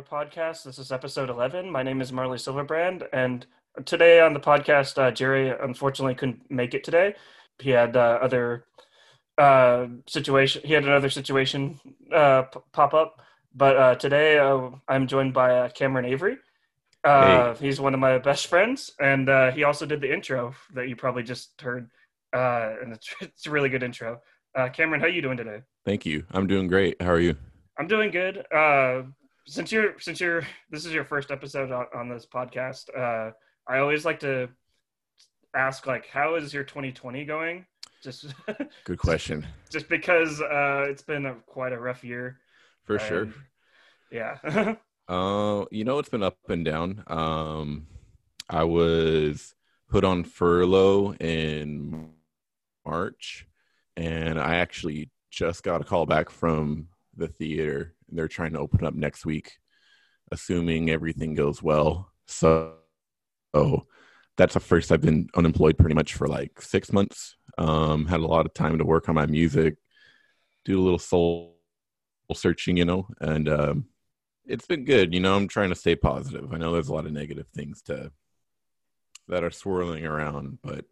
to the Water Cooler Podcast. This is episode 11. My name is Marley Silverbrand, and today on the podcast, uh, Jerry unfortunately couldn't make it today. He had uh, other uh, situation. He had another situation uh, p- pop up, but uh, today uh, I'm joined by uh, Cameron Avery. Uh, Hey. He's one of my best friends, and uh, he also did the intro that you probably just heard, uh, and it's, it's a really good intro. Uh, Cameron, how you doing today? Thank you. I'm doing great. How are you? I'm doing good. Uh, since you're since you're this is your first episode on, on this podcast, uh, I always like to ask like, how is your 2020 going? Just Good question. just because uh, it's been a, quite a rough year. For sure. Yeah. Uh, you know, it's been up and down. Um, I was put on furlough in March, and I actually just got a call back from the theater. They're trying to open up next week, assuming everything goes well. So, so that's the first I've been unemployed pretty much for like six months. Um, had a lot of time to work on my music, do a little soul searching, you know, and um, it's been good. You know, I'm trying to stay positive. I know there's a lot of negative things to that are swirling around, but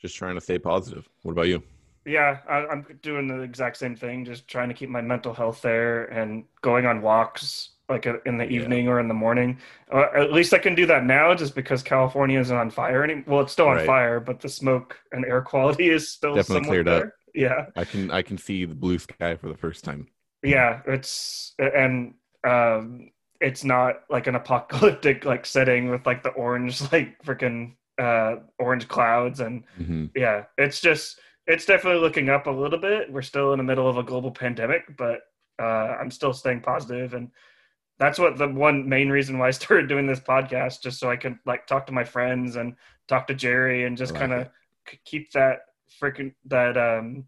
just trying to stay positive. What about you? Yeah, I, I'm doing the exact same thing. Just trying to keep my mental health there and going on walks like uh, in the Yeah. evening or in the morning. Uh, at least I can do that now, just because California isn't on fire anymore. Well, it's still on Right. fire, but the smoke and air quality is still Definitely cleared up. Yeah. I can I can see the blue sky for the first time. yeah it's and um it's not like an apocalyptic like setting with like the orange like freaking uh orange clouds and hmm yeah it's just it's definitely looking up a little bit we're still in the middle of a global pandemic but uh i'm still staying positive and that's what the one main reason why i started doing this podcast just so i can like talk to my friends and talk to jerry and just like kind of keep that freaking that um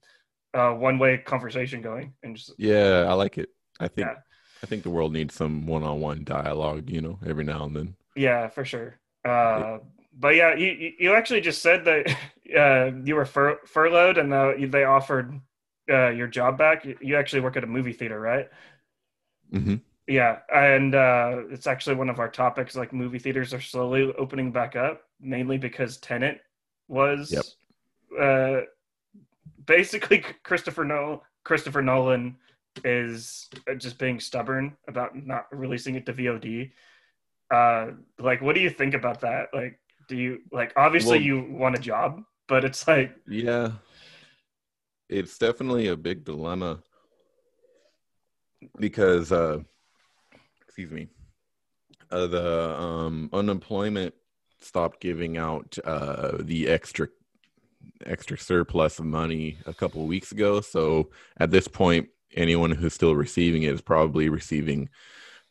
uh one way conversation going and just Yeah, I like it. I think Yeah. I think the world needs some one-on-one dialogue. You know, every now and then. Yeah, for sure. Uh, but yeah, you you- actually just said that uh, you were fur- furloughed and uh, they offered uh, your job back. You- actually work at a movie theater, right? hmm Yeah, and uh, it's actually one of our topics. Like movie theaters are slowly opening back up, mainly because Tenet was Yep. uh, basically Christopher Nolan. Christopher Nolan is just being stubborn about not releasing it to VOD. Uh, like, what do you think about that? Like, do you like? Obviously, Well- you want a job, but it's like, Yeah, it's definitely a big dilemma because, uh, excuse me, uh, the um, unemployment stopped giving out uh, the extra extra surplus of money a couple of weeks ago. So at this point, anyone who's still receiving it is probably receiving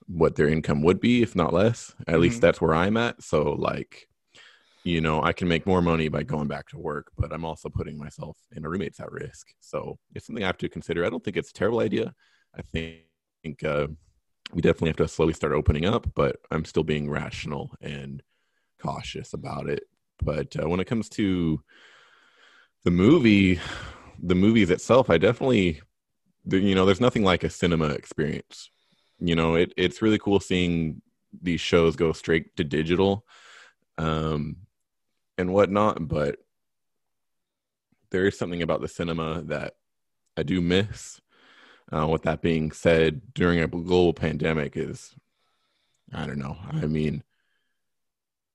what their income would be, if not less. At Mhm. least that's where I'm at. So like you know, I can make more money by going back to work, but I'm also putting myself and roommates at risk. So it's something I have to consider. I don't think it's a terrible idea. I think uh, we definitely have to slowly start opening up, but I'm still being rational and cautious about it. But uh, when it comes to the movie, the movies itself, I definitely, you know, there's nothing like a cinema experience. You know, it, it's really cool seeing these shows go straight to digital um, and whatnot. But there is something about the cinema that I do miss. Uh, with that being said, during a global pandemic, is I don't know. I mean,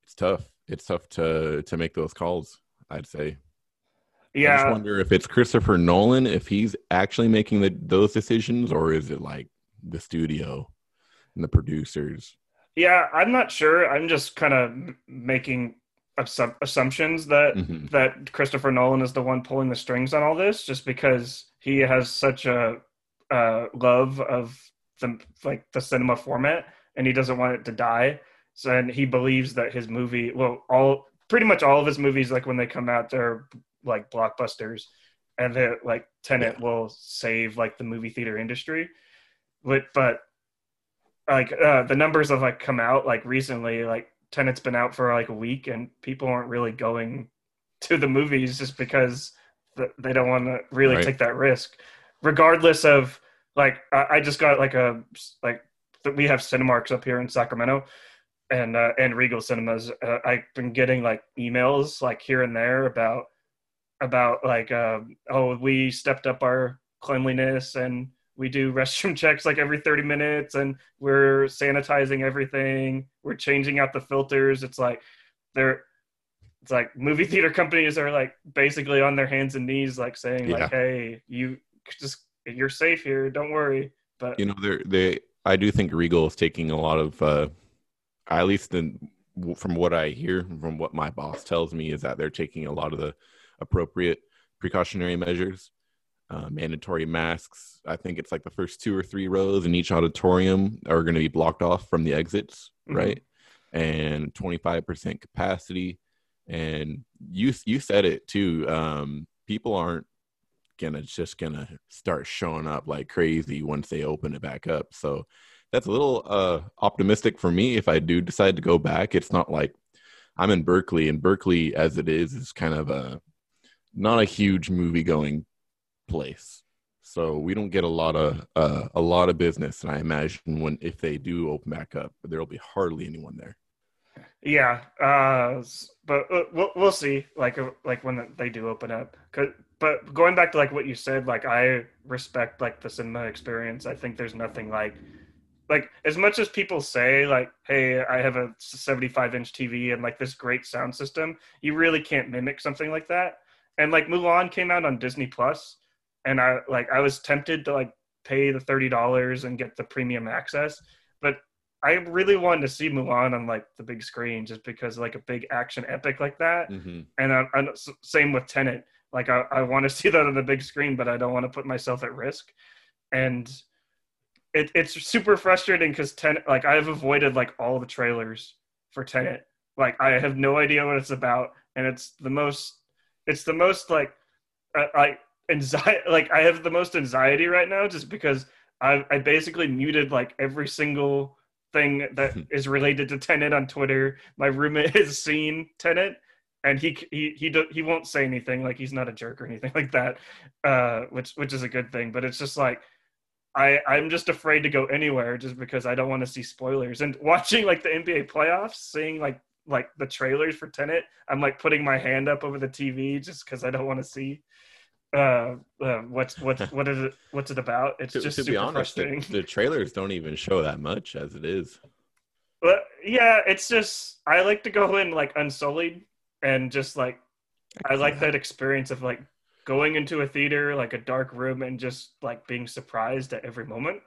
it's tough. It's tough to to make those calls. I'd say. Yeah. I just wonder if it's Christopher Nolan, if he's actually making the, those decisions, or is it like the studio and the producers? yeah. I'm not sure. I'm just kind of making assumptions that Mhm. that Christopher Nolan is the one pulling the strings on all this, just because he has such a uh, love of the like the cinema format, and he doesn't want it to die. So, and he believes that his movie, well, all pretty much all of his movies, like when they come out, they're like blockbusters, and that like Tenet will save like the movie theater industry. But but like uh, the numbers have like come out like recently, like Tenet's been out for like a week, and people aren't really going to the movies just because they don't want to really Right. take that risk, regardless of like I, just got like a like we have Cinemarks up here in Sacramento, and uh, and Regal Cinemas. Uh, I've been getting like emails like here and there about about like uh, oh we stepped up our cleanliness and we do restroom checks like every 30 minutes and we're sanitizing everything. We're changing out the filters. It's like they're it's like movie theater companies are like basically on their hands and knees like saying Yeah. like hey you just you're safe here. Don't worry. But you know they're they i do think regal is taking a lot of uh at least in, from what i hear from what my boss tells me is that they're taking a lot of the appropriate precautionary measures uh, mandatory masks. I think it's like the first two or three rows in each auditorium are going to be blocked off from the exits Mhm. right? And 25% capacity. And you you said it too um people aren't gonna just gonna start showing up like crazy once they open it back up. So that's a little uh optimistic for me. If i do decide to go back it's not like i'm in berkeley and berkeley as it is is kind of a not a huge movie going place so we don't get a lot of uh, a lot of business and i imagine when if they do open back up there'll be hardly anyone there Yeah, uh, but uh, we'll we'll see. Like uh, like when they do open up. but going back to like what you said, like I respect like the cinema experience. I think there's nothing like like as much as people say like, hey, I have a 75 inch TV and like this great sound system. You really can't mimic something like that. And like Mulan came out on Disney Plus, and I like I was tempted to like pay the thirty dollars and get the premium access, but I really wanted to see Mulan on like the big screen just because like a big action epic like that. mm-hmm. And I, I, same with Tenet. Like I, I want to see that on the big screen, but I don't want to put myself at risk. And it, it's super frustrating because Tenet, like I've avoided like all the trailers for Tenet. Like I have no idea what it's about, and it's the most, it's the most like, I, like anxiety. Like I have the most anxiety right now just because I, I basically muted like every single thing that is related to Tenet on Twitter. My roommate has seen Tenet and he he he do, he won't say anything. Like he's not a jerk or anything like that, uh, which which is a good thing. But it's just like I I'm just afraid to go anywhere just because I don't want to see spoilers. And watching like the NBA playoffs, seeing like like the trailers for Tenet, I'm like putting my hand up over the TV just because I don't want to see uh, uh what's what's what is it what's it about? It's to, just to super be honest the, the trailers don't even show that much as it is. But yeah, it's just I like to go in like unsullied and just like I like that experience of like going into a theater, like a dark room, and just like being surprised at every moment.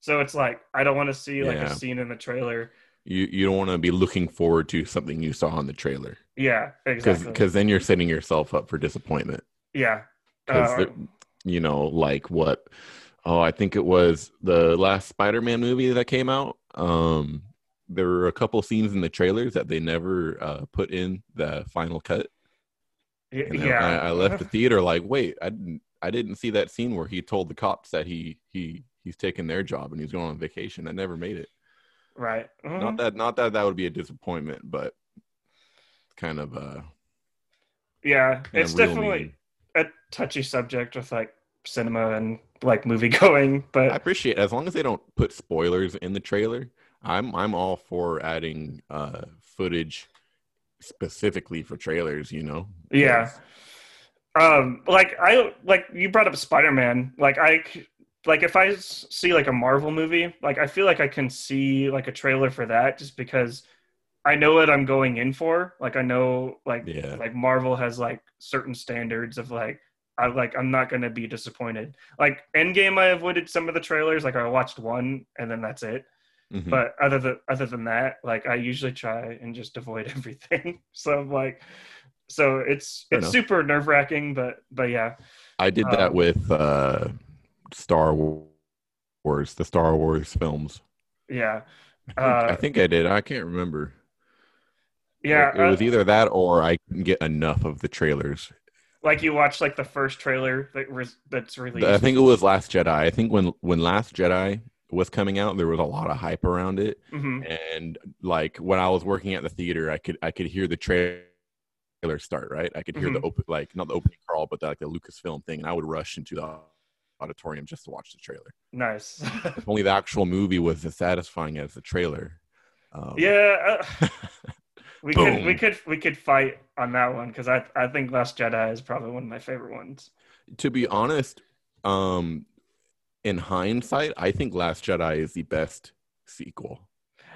So it's like I don't want to see like Yeah. a scene in the trailer. you you don't want to be looking forward to something you saw on the trailer. Yeah, exactly. because then you're setting yourself up for disappointment. Yeah, because Uh, you know like what oh i think it was the last spider-man movie that came out um there were a couple scenes in the trailers that they never uh, put in the final cut and yeah. I, I left the theater like wait i didn't i didn't see that scene where he told the cops that he he he's taking their job and he's going on vacation i never made it right. Mhm. not that not that that would be a disappointment but kind of uh yeah, it's definitely. A touchy subject with like cinema and like movie going, but I appreciate as long as they don't put spoilers in the trailer. I'm I'm all for adding uh footage specifically for trailers. You know. Yeah. um like i like you brought up spider-man like I like if I see like a marvel movie like i feel like i can see like a trailer for that just because i know what i'm going in for like i know like Yeah. like marvel has like certain standards of like i like i'm not going to be disappointed like endgame i avoided some of the trailers like i watched one and then that's it Mhm. but other than other than that like i usually try and just avoid everything so I'm like so it's Fair it's enough. super nerve wracking but but yeah I did that um, with uh Star Wars, the Star Wars films. yeah I think I, Uh, think I did. I can't remember. Yeah it, it was uh, either that or I couldn't get enough of the trailers. like you watch like the first trailer that was that's released I think it was Last Jedi. I think when when Last Jedi was coming out, there was a lot of hype around it. Mhm. and like when I was working at the theater, I could I could hear the trailer start. Right, I could hear the Mhm. open like not the opening crawl, but the, like the Lucasfilm thing, and I would rush into the auditorium just to watch the trailer. Nice. if only the actual movie was as satisfying as the trailer. Um, yeah, uh, we could we could we could fight on that one because I I think Last Jedi is probably one of my favorite ones. to be honest, um, in hindsight, I think Last Jedi is the best sequel.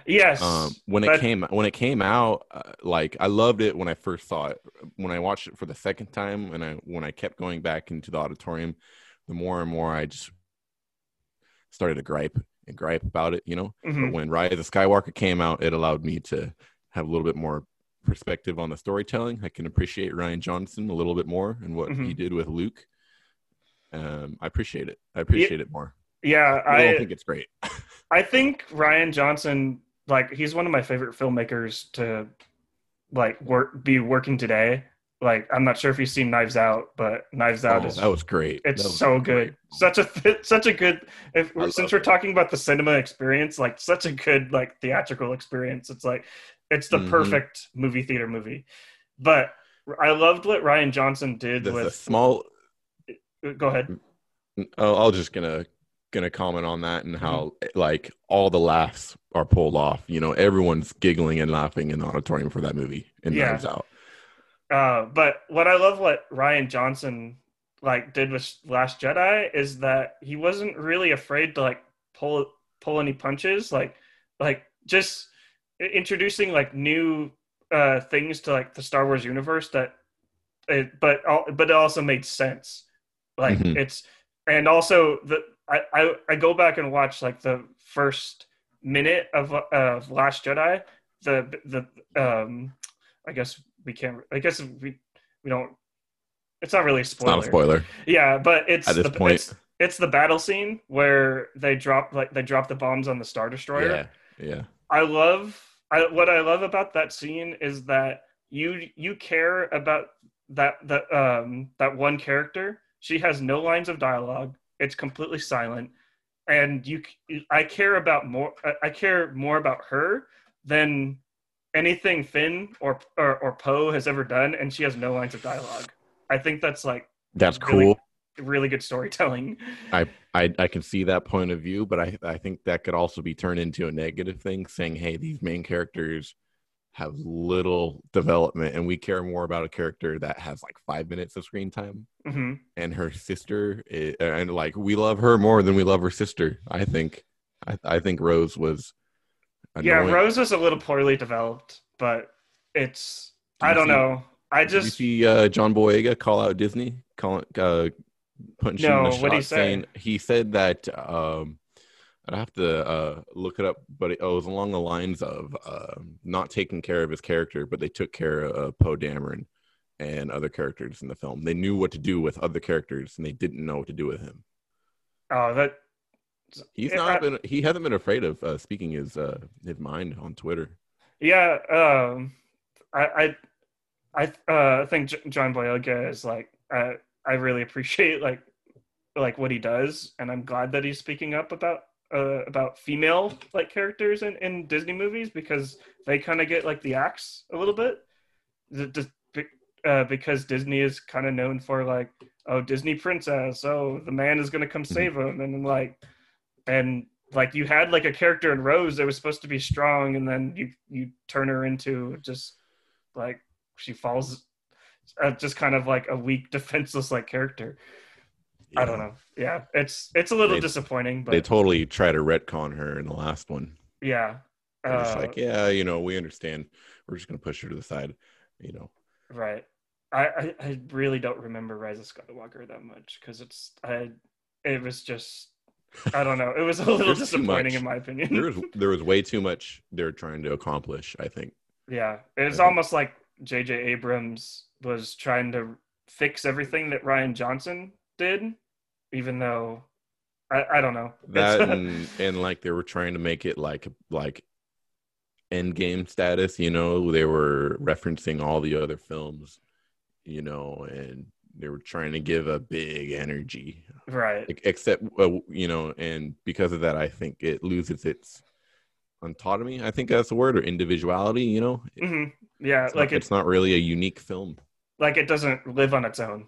Yes. um, when it came when it came out uh, like i loved it when i first saw it when i watched it for the second time and i when i kept going back into the auditorium the more and more i just started to gripe and gripe about it you know Mhm. but when rise of skywalker came out it allowed me to have a little bit more perspective on the storytelling i can appreciate rian johnson a little bit more and what he Mhm. did with luke um, i appreciate it i appreciate it more yeah, i don't I think it's great I think Rian Johnson, like, he's one of my favorite filmmakers to like work be working today. Like, I'm not sure if you've seen Knives Out, but Knives Out oh, is that was great it's was so great. good. Such a such a good. If since we're it. talking about the cinema experience, like such a good like theatrical experience. It's like it's the Mhm. perfect movie theater movie. But I loved what Rian Johnson did with. small Go ahead. Oh, I was just gonna gonna comment on that and how Mm-hmm. like all the laughs are pulled off. You know, everyone's giggling and laughing in the auditorium for that movie and Yeah. Knives Out. Uh, but what I love what Rian Johnson like did with Last Jedi is that he wasn't really afraid to like pull pull any punches, like like just introducing like new uh things to like the Star Wars universe that it, but but it also made sense. Like Mhm. it's and also the I, I I go back and watch like the first minute of uh, of Last Jedi. The the um I guess we can't. I guess we we don't. It's not really a It's spoiler. not a spoiler. Yeah, but it's At this the, point. It's, it's the battle scene where they drop like they drop the bombs on the star destroyer. Yeah, yeah. I love I what I love about that scene is that you you care about that that um that one character. She has no lines of dialogue. It's completely silent, and you I care about more. I- care more about her than anything Finn or or, or Poe has ever done, and she has no lines of dialogue. I think that's like That's Really- cool. Really good storytelling. I, I can see that point of view, but I, I think that could also be turned into a negative thing, saying, hey, these main characters have little development and we care more about a character that has like five minutes of screen time hmm and her sister i and like we love her more than we love her sister i think i, I think rose was Yeah. Rose was a little poorly developed, but it's I don't see- know. I Did you just see uh, John Boyega call out Disney, call uh, punching No, the what'd he shot, say? saying he said that um, I'd have to uh, look it up, but it, was along the lines of uh, not taking care of his character, but they took care of Poe Dameron and other characters in the film. They knew what to do with other characters, and they didn't know what to do with him. oh that He's not I- been. He hasn't been afraid of uh, speaking his uh, his mind on Twitter. yeah. Um, I I I uh, think John Boyega is like I I really appreciate like like what he does, and I'm glad that he's speaking up about uh, about female like characters in, in Disney movies because they kind of get like the axe a little bit. Just uh, because Disney is kind of known for like oh Disney princess oh the man is gonna come save him and then like and like you had like a character in Rose that was supposed to be strong and then you you turn her into just like she falls uh, just kind of like a weak defenseless like character I don't know yeah it's it's a little They- disappointing but They totally try to retcon her in the last one. yeah They're just Uh, like, yeah, you know, we understand. We're just gonna push her to the side. You know, Right. I, I, I really don't remember Rise of Skywalker that much because it's I it was just I don't know it was a little disappointing in my opinion. there was there was way too much they're trying to accomplish. I think. yeah, it's almost like J.J. Abrams was trying to fix everything that Rian Johnson did, even though I, I don't know That and, and like they were trying to make it like like end game status. You know, they were referencing all the other films. You know, and they were trying to give a big energy right. Except uh, you know and because of that i think it loses its autonomy i think that's the word or individuality you know hmm Yeah, it's, like not, it it's not really a unique film like it doesn't live on its own.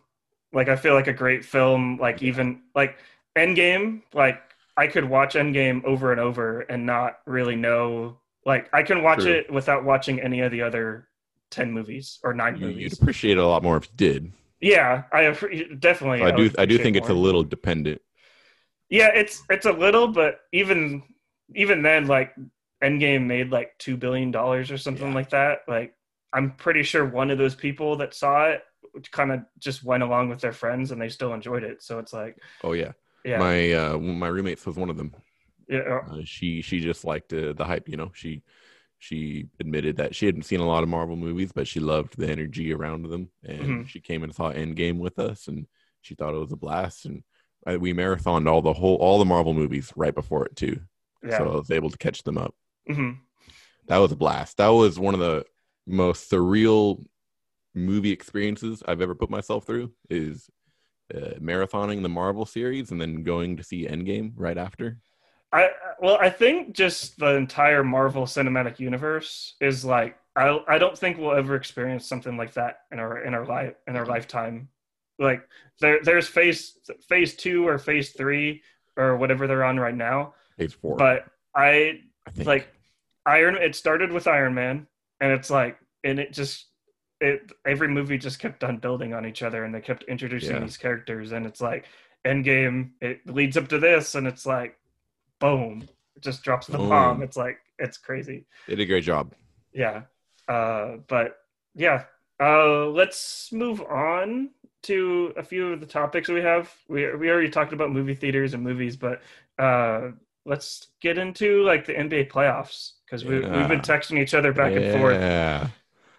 Like I feel like a great film, like even like Endgame, like I could watch Endgame over and over and not really know. Like I can watch True. it without watching any of the other ten movies or nine You, movies. you'd appreciate it a lot more if you did. Yeah, I definitely. I do. I do think it's a little dependent. Yeah, it's it's a little, but even even then, like Endgame made like two billion dollars or something Yeah. like that. Like I'm pretty sure one of those people that saw it kind of just went along with their friends and they still enjoyed it. So it's like, Oh yeah. yeah, My uh, my roommates was one of them. yeah, Uh, she she just liked uh, the hype. You know, she she admitted that she hadn't seen a lot of Marvel movies, but she loved the energy around them, and Mhm. she came and saw Endgame with us, and she thought it was a blast. And I, we marathoned all the whole all the Marvel movies right before it too, yeah. so I was able to catch them up. Hmm That was a blast. That was one of the most surreal movie experiences I've ever put myself through. Is uh, marathoning the Marvel series and then going to see Endgame right after. I well, I think just the entire Marvel Cinematic Universe is like I I don't think we'll ever experience something like that in our in our life in our lifetime. Like there there's phase phase two or phase three or whatever they're on right now. Phase four, But I I think. like Iron. It started with Iron Man, and it's like and it just it every movie just kept on building on each other, and they kept introducing Yeah. these characters, and it's like Endgame. It leads up to this, and it's like boom, it just drops the Boom. bomb. It's like it's crazy. they did a great job. Yeah. Uh, but yeah, uh, let's move on to a few of the topics we have. We we already talked about movie theaters and movies, but uh, let's get into like the NBA playoffs because we we've been texting each other back and forth Yeah.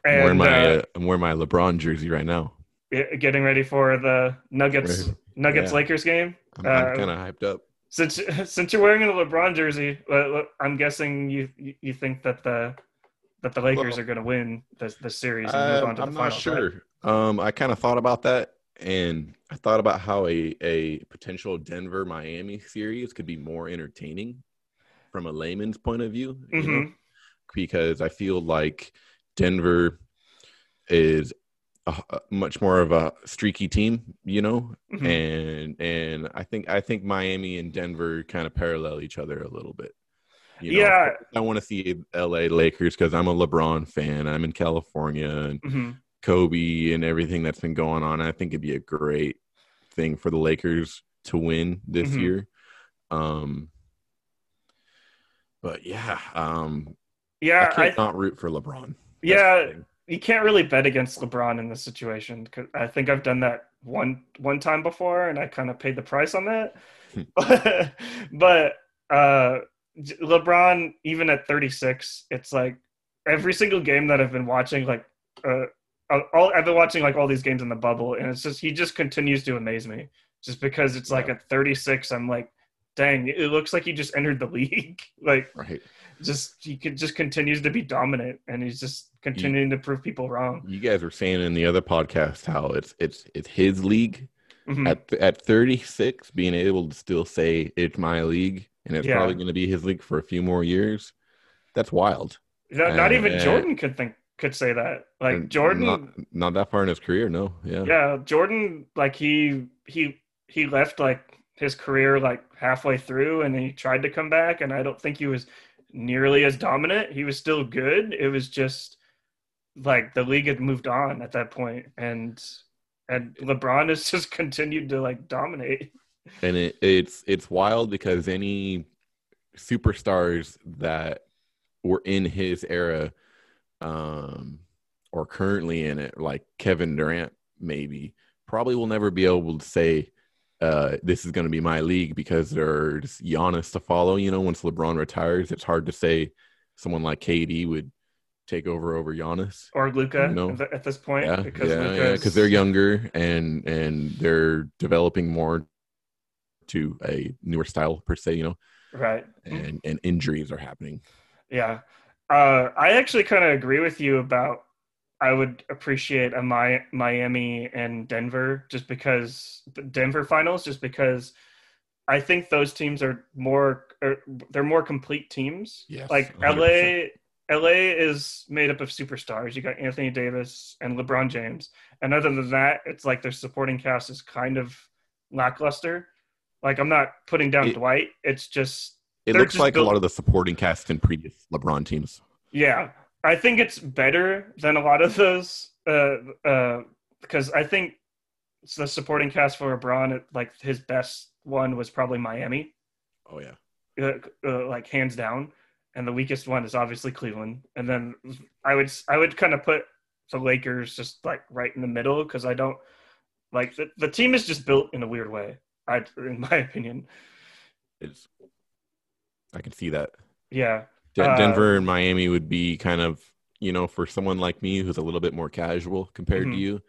I'm wearing my uh, uh, I'm wearing my LeBron jersey right now. yeah, getting ready for the Nuggets Right. Nuggets Yeah. Lakers game. I'm, Uh, I'm kind of hyped up. Since since you're wearing a LeBron jersey, uh, I'm guessing you you think that the that the Lakers Well, are going to win this the series and move on to I'm the not finals. right? sure. Um, I kind of thought about that, and I thought about how a a potential Denver Miami series could be more entertaining from a layman's point of view. You know? Because I feel like Denver is a, a much more of a streaky team, you know, Mhm. and and I think I think Miami and Denver kind of parallel each other a little bit. You know, Yeah. I want to see LA Lakers because I'm a LeBron fan. I'm in California and Mhm. Kobe and everything that's been going on. I think it'd be a great thing for the Lakers to win this Mhm. year. Um, but yeah, um, Yeah, I can't not root for LeBron. Yeah, you can't really bet against LeBron in this situation because I think I've done that one one time before, and I kind of paid the price on that. but uh, LeBron, even at 36, it's like every single game that I've been watching, like uh, all I've been watching like all these games in the bubble, and it's just he just continues to amaze me. Just because it's like at 36, I'm like, dang, it looks like he just entered the league. like right. just he could just continues to be dominant and he's just continuing to prove people wrong. You guys were saying in the other podcast how it's it's it's his league Mhm. at at 36, being able to still say it's my league and it's Yeah. probably going to be his league for a few more years. That's wild. not, not even uh, Jordan could think could say that. Like Jordan, not, not that far in his career. No, yeah, yeah, Jordan, like he he he left like his career like halfway through, and he tried to come back, and I don't think he was nearly as dominant. He was still good. It was just like the league had moved on at that point, and and LeBron has just continued to like dominate. and it, it's it's wild because any superstars that were in his era um or currently in it like Kevin Durant maybe probably will never be able to say uh this is going to be my league because there's Giannis to follow you know once LeBron retires it's hard to say someone like KD would take over over Giannis Or Luka No. at, at this point, yeah because yeah because they're younger and and they're developing more to a newer style per se you know right? and and injuries are happening Yeah. Uh, I actually kind of agree with you about I would appreciate a Mi- Miami and Denver just because the Denver finals, just because I think those teams are more, er, they're more complete teams. Yes, Like 100%. LA, LA is made up of superstars. You got Anthony Davis and LeBron James. And other than that, it's like their supporting cast is kind of lackluster. Like I'm not putting down It- Dwight. It's just It looks just like built- a lot of the supporting cast in previous LeBron teams. yeah. I think it's better than a lot of those uh uh because I think the supporting cast for LeBron it- like his best one was probably Miami. Oh yeah. uh, uh, like hands down, and the weakest one is obviously Cleveland. And then I would I would kind of put the Lakers just like right in the middle because I don't like the, the team is just built in a weird way. I, in my opinion, It's I can see that. yeah, De- Uh, Denver and Miami would be kind of, you know, for someone like me who's a little bit more casual compared Mhm. to you.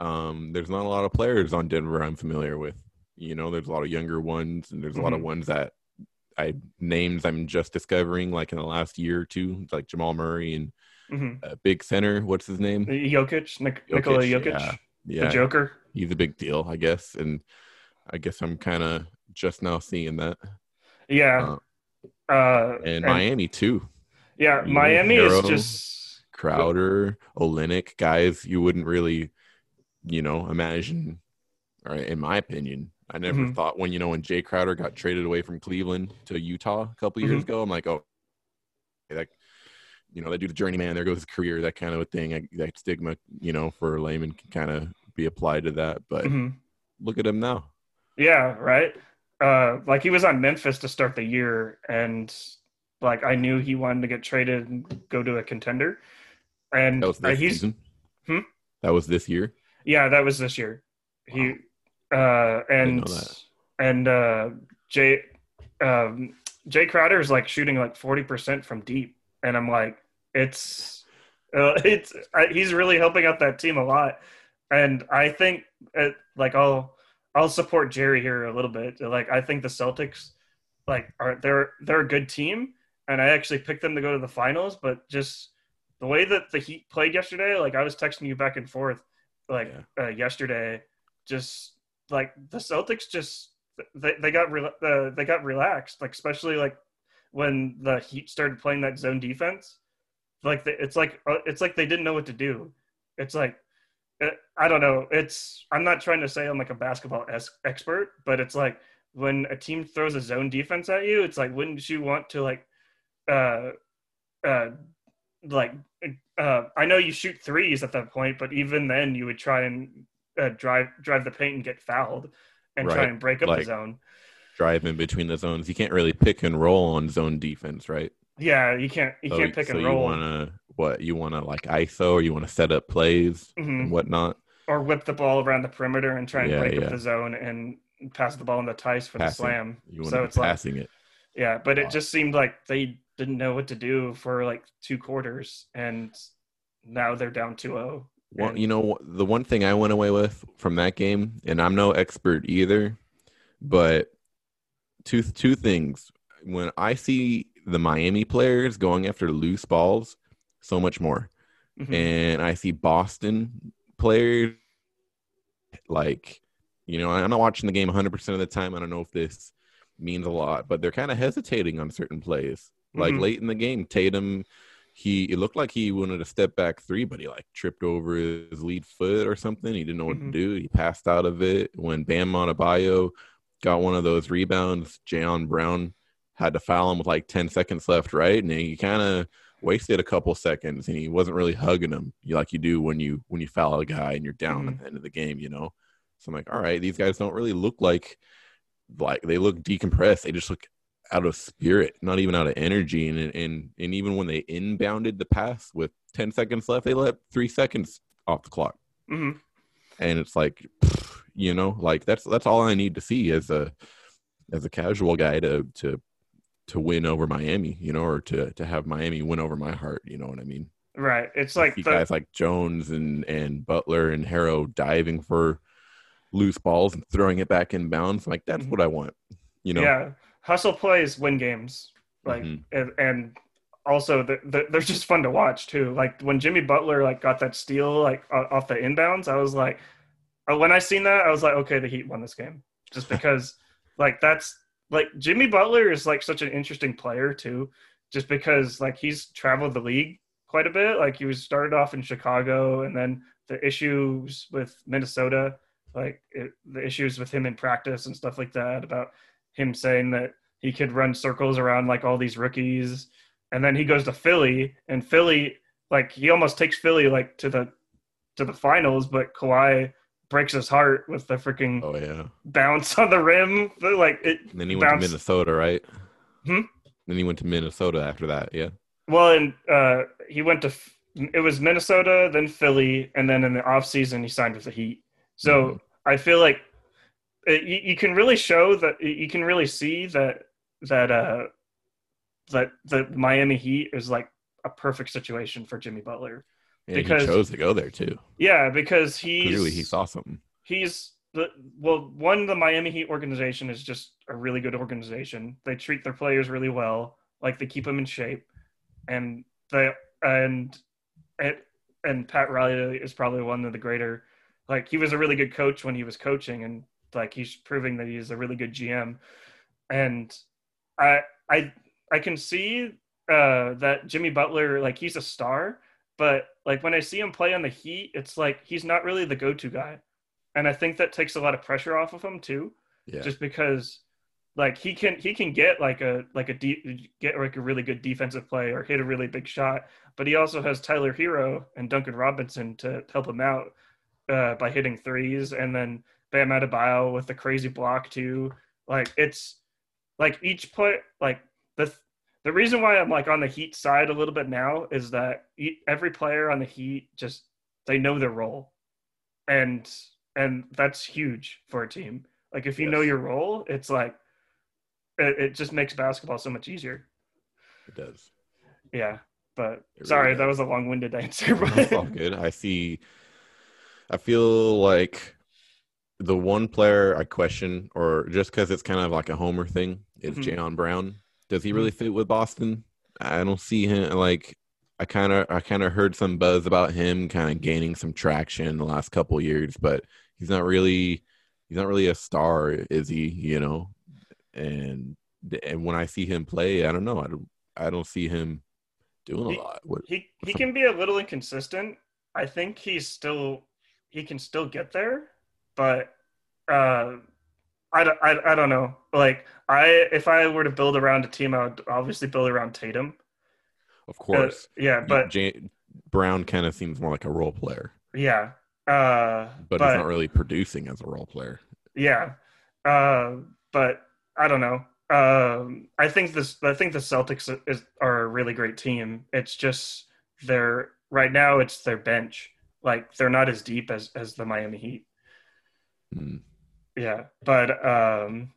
Um, there's not a lot of players on Denver I'm familiar with. You know, there's a lot of younger ones, and there's a lot of Mhm. ones that I names I'm just discovering, like in the last year or two, like Jamal Murray and hmm uh, big center. What's his name? Jokic, Nik- Nikola Jokic, Yeah, the Joker. he's a big deal, I guess, and I guess I'm kind of just now seeing that. Yeah, uh, And Miami too. yeah, you know, Miami Hero. is just Crowder, Olynyk, guys you wouldn't really, you know, imagine. Or in my opinion, I never Mhm. thought when you know when Jae Crowder got traded away from Cleveland to Utah a couple years Mhm. ago, I'm like, oh, that, you know, that dude's the journeyman. There goes his career, that kind of a thing. I, that stigma, you know, for a layman can kind of be applied to that. But mhm. look at him now. Yeah, right. Uh, like he was on Memphis to start the year, and like I knew he wanted to get traded and go to a contender. And That was uh, this he's season. Hmm? That was this year. yeah, that was this year. He uh, and and uh, Jae um, Jae Crowder is like shooting like forty percent from deep, and I'm like, it's uh, it's I, he's really helping out that team a lot, and I think uh like I'll I'll support Jerry here a little bit. Like I think the Celtics like are they're they're a good team, and I actually picked them to go to the finals, but just the way that the Heat played yesterday, like I was texting you back and forth, like uh, yesterday, just like the Celtics just they, they got re- uh, they got relaxed, like especially like when the Heat started playing that zone defense. Like the, it's like uh, it's like they didn't know what to do. It's like I don't know. It's I'm not trying to say I'm like a basketball es- expert, but it's like when a team throws a zone defense at you, it's like wouldn't you want to like uh uh like uh I know you shoot threes at that point, but even then you would try and uh, drive drive the paint and get fouled and try and break up Like- the zone. Drive in between the zones. You can't really pick and roll on zone defense, right? Yeah, you can't you So- can't pick so and You want to what? You want to like ISO, or you want to set up plays Mhm. and whatnot. or whip the ball around the perimeter and try and Yeah, break yeah. up the zone and pass the ball in the tice for Passing. the slam. You So it's like passing it. Yeah, but it just seemed like they didn't know what to do for like two quarters, and now they're down 2-0. Well, and- you know, the one thing I went away with from that game, and I'm no expert either, but two two things. When I see the Miami players going after loose balls, so much more, Mhm. and I see Boston players like, you know, I'm not watching the game 100 percent of the time. I don't know if this means a lot, but they're kind of hesitating on certain plays. Like Mhm. late in the game, Tatum, he it looked like he wanted to step back three, but he like tripped over his lead foot or something. He didn't know what Mhm. to do. He passed out of it. When Bam Adebayo got one of those rebounds, Jaylen Brown had to foul him with like 10 seconds left, right? And he kind of wasted a couple seconds and he wasn't really hugging him you- like you do when you when you foul a guy and you're down at Mhm. the end of the game, you know. So I'm like, all right, these guys don't really look like like they look decompressed. They just look out of spirit, not even out of energy. And and and even when they inbounded the pass with 10 seconds left, they let three seconds off the clock. Mhm. And it's like, you know, like that's that's all I need to see as a as a casual guy to to to win over Miami, you know, or to to have Miami win over my heart. You know what I mean? Right. It's like the, guys like Jones and and Butler and Herro diving for loose balls and throwing it back in bounds. Like that's Mhm. what I want. You know, yeah, hustle plays win games. Like Mhm. and, and also the, the, they're just fun to watch too. Like when Jimmy Butler like got that steal like off the inbounds, I was like, uh, when I seen that, I was like, okay, the Heat won this game just because like that's like Jimmy Butler is like such an interesting player too, just because like he's traveled the league quite a bit. Like he was started off in Chicago and then the issues with Minnesota like it, the issues with him in practice and stuff like that. About him saying that he could run circles around like all these rookies, and then he goes to Philly, and Philly like he almost takes Philly like to the to the finals, but Kawhi breaks his heart with the freaking Oh yeah. bounce on the rim. Like it. And then he went to Minnesota, right? Hmm? Then he went to Minnesota after that. Yeah. Well, and uh, he went to it was Minnesota, then Philly, and then in the off season he signed with the Heat. So Mhm. I feel like it, you, you can really show that you can really see that that uh that the Miami Heat is like a perfect situation for Jimmy Butler. Yeah, Because- he chose to go there too. Yeah, because he's Clearly, he saw something. he's the well one the miami heat organization is just a really good organization they treat their players really well like they keep them in shape and they and and, and pat riley is probably one of the greater like he was a really good coach when he was coaching and like he's proving that he's a really good gm and i i i can see uh that jimmy butler like he's a star but like when i see him play on the heat it's like he's not really the go-to guy and I think that takes a lot of pressure off of him too, Yeah. just because like he can he can get like a like a de- get like a really good defensive play or hit a really big shot, but he also has Tyler Herro and Duncan Robinson to help him out uh, by hitting threes, and then Bam Adebayo with the crazy block too. Like it's like each play like the the reason why I'm like on the Heat side a little bit now is that every player on the Heat just they know their role, and and that's huge for a team. Like if you know your role, it's like it, it just makes basketball so much easier. it does. Yeah, but It sorry, really that was a long-winded answer. That's all But good. I see. I feel like the one player I question, or just because it's kind of like a homer thing, is. Mm-hmm. Jaylen Brown. Does he really fit with Boston? I don't see him like. I kind of I kind of heard some buzz about him kind of gaining some traction in the last couple years, but he's not really he's not really a star, is he? You know, and and when I see him play, I don't know. I don't I don't see him doing a He- lot. What, he he can be a little inconsistent. I think he's still he can still get there, but uh, I, don't- I, I don't know. Like I if I were to build around a team, I would obviously build around Tatum. of Uh, course, yeah, but J- Brown kind of seems more like a role player, yeah, uh, but, he's not really producing as a role player. Yeah, uh, but I don't know. Um, I think this. I think the Celtics is, are a really great team. It's just they're right now. It's their bench. Like they're not as deep as as the Miami Heat. Hmm. Yeah, but um,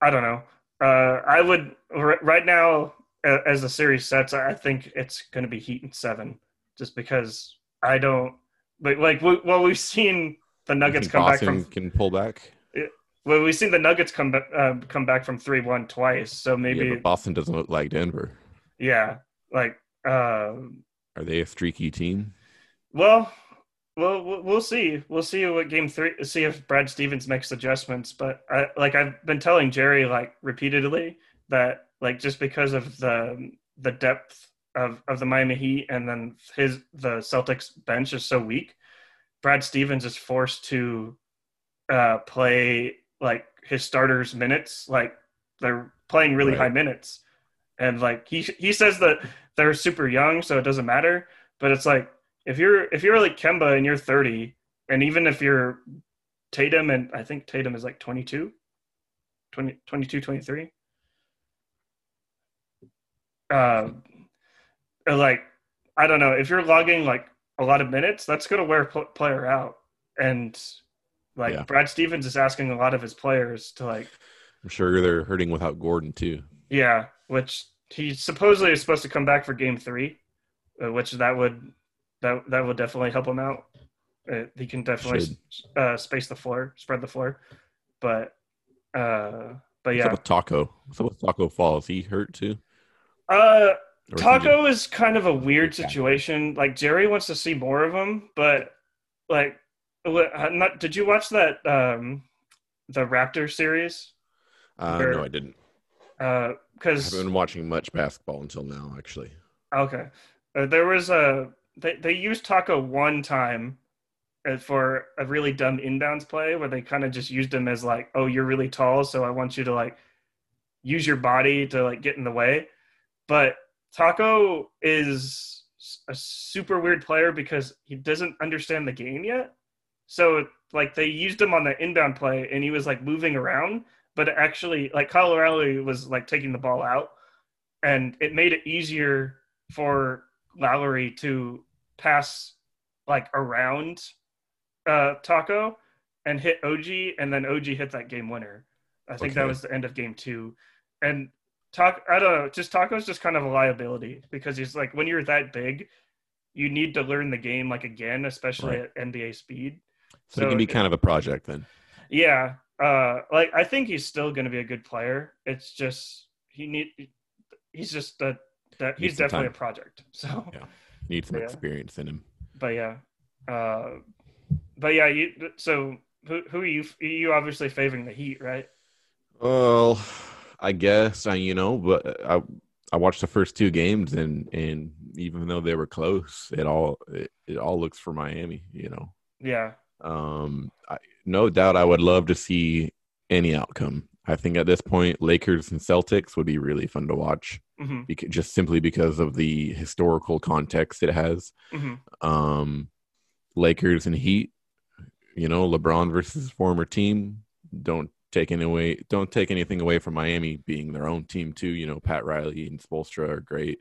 I don't know. Uh, I would r- right now as the series sets. I think it's going to be Heat and seven, just because I don't. Like, like we- well, we've seen the Nuggets come back from can pull back. well, we've seen the Nuggets come back uh, come back from three one twice, so maybe yeah, Boston doesn't look like Denver. Yeah like um, Are they a streaky team? well, well, we'll see. We'll see what game three. See if Brad Stevens makes adjustments. But I, like I've been telling Jerry like repeatedly that like just because of the the depth of of the Miami Heat and then his the Celtics bench is so weak, Brad Stevens is forced to uh, play like his starters minutes like they're playing really Right. high minutes and like he he says that they're super young so it doesn't matter but it's like if you're if you're like Kemba and you're 30 and even if you're Tatum and I think Tatum is like 22 20, 22 23 um uh, like I don't know if you're logging like a lot of minutes that's going to wear pl- player out and like Yeah. Brad Stevens is asking a lot of his players to like I'm sure they're hurting without Gordon too. yeah, which he supposedly is supposed to come back for game three, uh, which that would that that would definitely help him out. Uh, he can definitely uh, space the floor, spread the floor, but uh, but yeah, with Tacko? What's up with Tacko Falls? He hurt too. uh, Or Tacko is kind of a weird situation. Like Jerry wants to see more of him, but like, what- uh, not did you watch that um the Raptor series? Uh, Or- no, I didn't. Uh, I because haven't been watching much basketball until now. Actually, Okay. Uh, there was a they they used Tacko one time uh, for a really dumb inbounds play where they kind of just used him as like, oh, you're really tall, so I want you to like use your body to like get in the way. But Tacko is a super weird player because he doesn't understand the game yet. So like they used him on the inbound play and he was like moving around, but actually like Kyle Lowry was like taking the ball out and it made it easier for Lowry to pass like around uh Tacko and hit OG and then OG hit that game winner. I think Okay. that was the end of game two. And Tacko, I don't know, just Tacko's just kind of a liability because he's like when you're that big, you need to learn the game like again, especially Right. at NBA speed. So, it can be kind of a project then. Yeah. Uh like I think he's still gonna be a good player. It's just he need he's just a that he's definitely a project. So Yeah. Need some Yeah. experience in him. but yeah. Uh but yeah, you so who who are you you obviously favoring the Heat, right? Well, I guess I, you know, but I I watched the first two games and and even though they were close, it all it, it all looks for Miami. You know, Yeah. um, I, no doubt I would love to see any outcome. I think at this point, Lakers and Celtics would be really fun to watch, hmm because, just simply because of the historical context it has. hmm Um, Lakers and Heat, you know, LeBron versus former team. Don't take any away. Don't take anything away from Miami being their own team too. You know, Pat Riley and Spoelstra are great.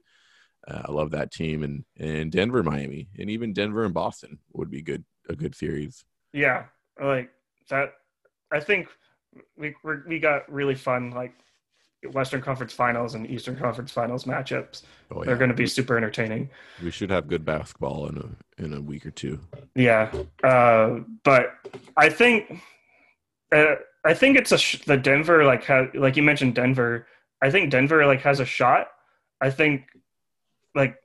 Uh, I love that team, and and Denver, Miami, and even Denver and Boston would be good. A good series. Yeah. Like that I think we we're, we got really fun like Western Conference Finals and Eastern Conference Finals matchups. Oh They're going to be super entertaining. we should have good basketball in a in a week or two. Yeah, uh, but I think uh, I think it's a sh- the Denver like ha- like you mentioned Denver. I think Denver like has a shot. I think like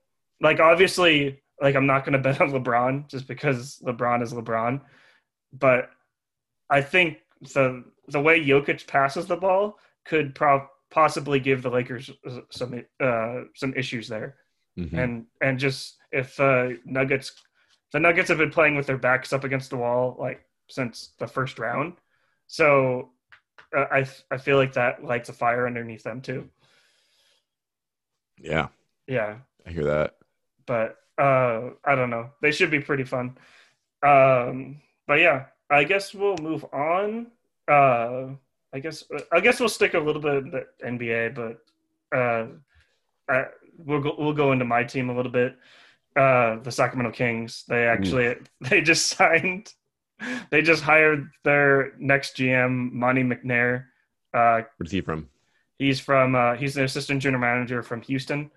like obviously like I'm not going to bet on LeBron just because LeBron is LeBron, but I think the the way Jokic passes the ball could pro- possibly give the Lakers uh, some uh, some issues there Mhm. and and just if uh, Nuggets, the Nuggets have been playing with their backs up against the wall like since the first round, so uh, I I feel like that lights a fire underneath them too. yeah, Yeah, I hear that. but uh, I don't know. They should be pretty fun. Um, but yeah, I guess we'll move on. Uh, I guess I guess we'll stick a little bit in the NBA, but uh, I, we'll go, we'll go into my team a little bit. Uh, the Sacramento Kings. They actually they just signed. They just hired their next GM, Monty McNair. Uh, Where's he from? he's from uh, he's an assistant general manager from Houston.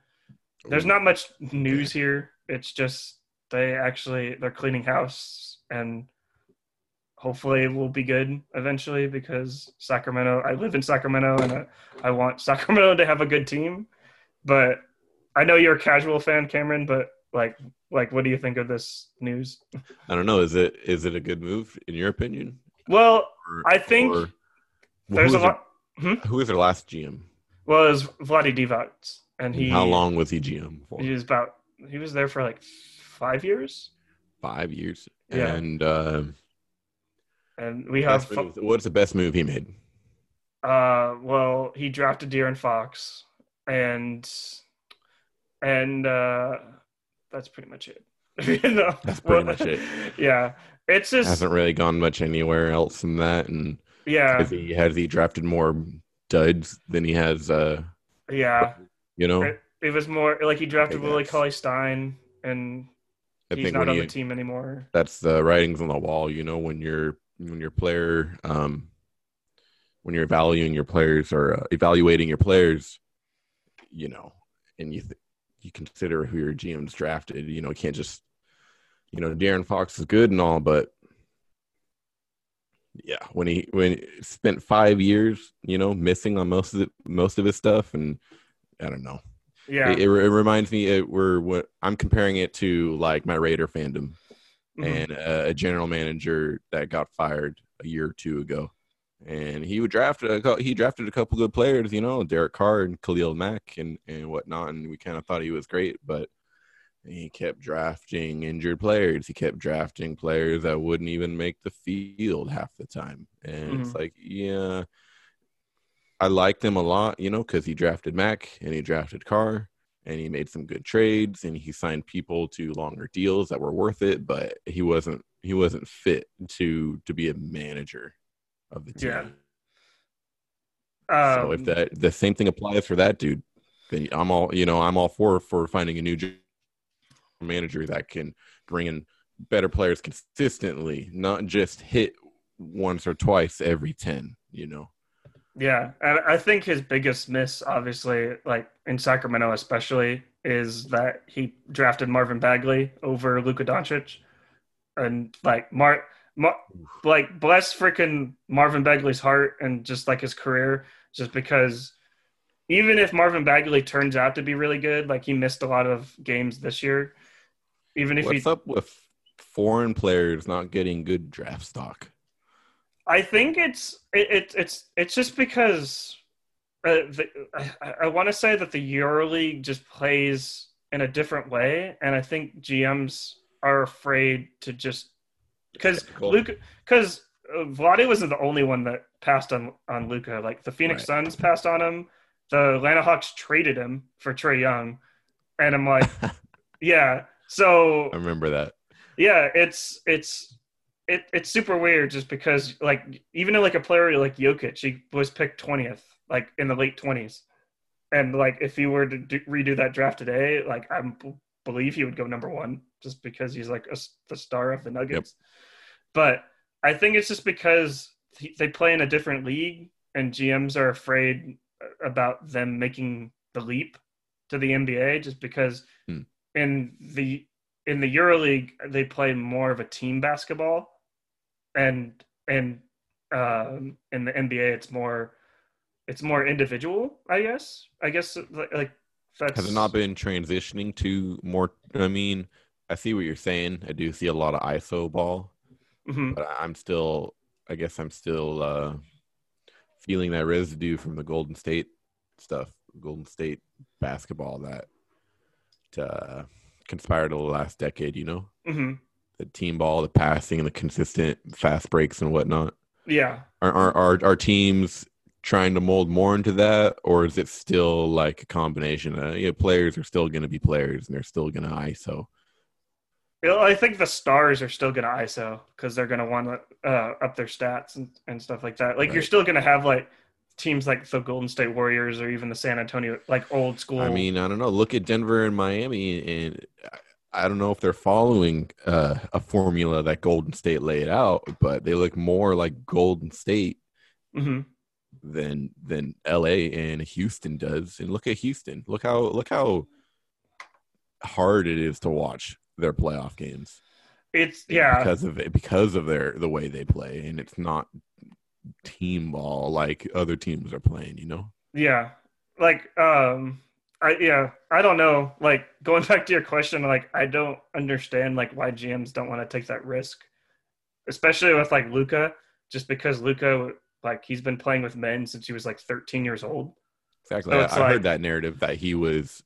There's not much news here. It's just they actually they're cleaning house and hopefully it will be good eventually because Sacramento. I live in Sacramento and I, I want Sacramento to have a good team. But I know you're a casual fan, Cameron. But like, like, what do you think of this news? I don't know. Is it is it a good move in your opinion? Well, Or- I think or- there's a lot. their- Who was their last GM? Well, it was Vlade Divac, and he How long was he GM for? He was about he was there for like five years, Five years. Yeah. And uh, and we have what's the best move he made? Uh, well, he drafted De'Aaron Fox, and and uh, that's pretty much it. you know, That's pretty much it. Yeah, it's just Hasn't really gone much anywhere else than that. And yeah, has he has he drafted more duds than he has? Uh, yeah. you know, It, it was more like he drafted Willie Cauley Stein, and I he's not on you the team anymore. that's the writings on the wall. You know, when you're when your player, um, when you're evaluating your players or uh, evaluating your players, you know, and you th- you consider who your GM's drafted. You know, you can't just, you know, De'Aaron Fox is good and all, but yeah, when he when he spent five years, you know, missing on most of the, most of his stuff, and I don't know. Yeah, It, it, it reminds me, it, we're what I'm comparing it to like my Raider fandom Mhm. and a, a general manager that got fired a year or two ago, and he would draft a he drafted a couple good players, you know, Derek Carr and Khalil Mack and and whatnot, and we kind of thought he was great, but he kept drafting injured players. He kept drafting players that wouldn't even make the field half the time. And mm-hmm. it's like, yeah, I liked him a lot, you know, because he drafted Mack and he drafted Carr and he made some good trades and he signed people to longer deals that were worth it, but he wasn't he wasn't fit to to be a manager of the team. Yeah. Um, so if um, that the same thing applies for that dude, then I'm all you know I'm all for for finding a new manager that can bring in better players consistently, not just hit once or twice every ten. You know. Yeah, I think his biggest miss, obviously, like in Sacramento especially, is that he drafted Marvin Bagley over Luka Doncic, and like Mar, Mar like bless freaking Marvin Bagley's heart and just like his career, just because even if Marvin Bagley turns out to be really good, like he missed a lot of games this year. Even if what's he, up with foreign players not getting good draft stock? I think it's it, it it's it's just because uh, the, I, I want to say that the EuroLeague just plays in a different way, and I think GMs are afraid to just because Luka because uh, Vlade wasn't the only one that passed on on Luka. Like the Phoenix right. Suns passed on him, the Atlanta Hawks traded him for Trae Young, and I'm like, yeah. So I remember that. Yeah, it's it's it, it's super weird just because like even in like a player like Jokic, he was picked twentieth, like in the late twenties, and like if he were to do, redo that draft today, like I believe he would go number one just because he's like a, the star of the Nuggets. Yep. But I think it's just because he, they play in a different league, and GMs are afraid about them making the leap to the NBA, just because hmm. in the in the EuroLeague they play more of a team basketball and and um, in the NBA, it's more it's more individual. I guess. I guess like that's has it not been transitioning to more? I mean, I see what you're saying. I do see a lot of ISO ball, mm-hmm. but I'm still. I guess I'm still uh, feeling that residue from the Golden State stuff, Golden State basketball that uh, conspired over the last decade. You know. Mm-hmm the team ball, the passing, and the consistent fast breaks and whatnot. Yeah. Are are are, are teams trying to mold more into that, or is it still like a combination? Of, you know, players are still going to be players, and they're still going to ISO. I think the stars are still going to ISO because they're going to want to uh, up their stats and, and stuff like that. Like right. you're still going to have like teams like the Golden State Warriors or even the San Antonio, like old school. I mean, I don't know. Look at Denver and Miami, and I don't know if they're following uh, a formula that Golden State laid out, but they look more like Golden State mm-hmm. than than LA and Houston does. And look at Houston. Look how look how hard it is to watch their playoff games. It's yeah because of it because of their the way they play, and it's not team ball like other teams are playing. You know. Yeah, like um I yeah, I don't know. Like going back to your question, like I don't understand like why GMs don't want to take that risk, especially with like Luka, just because Luka like he's been playing with men since he was like 13 years old. Exactly. So I, I like, heard that narrative that he was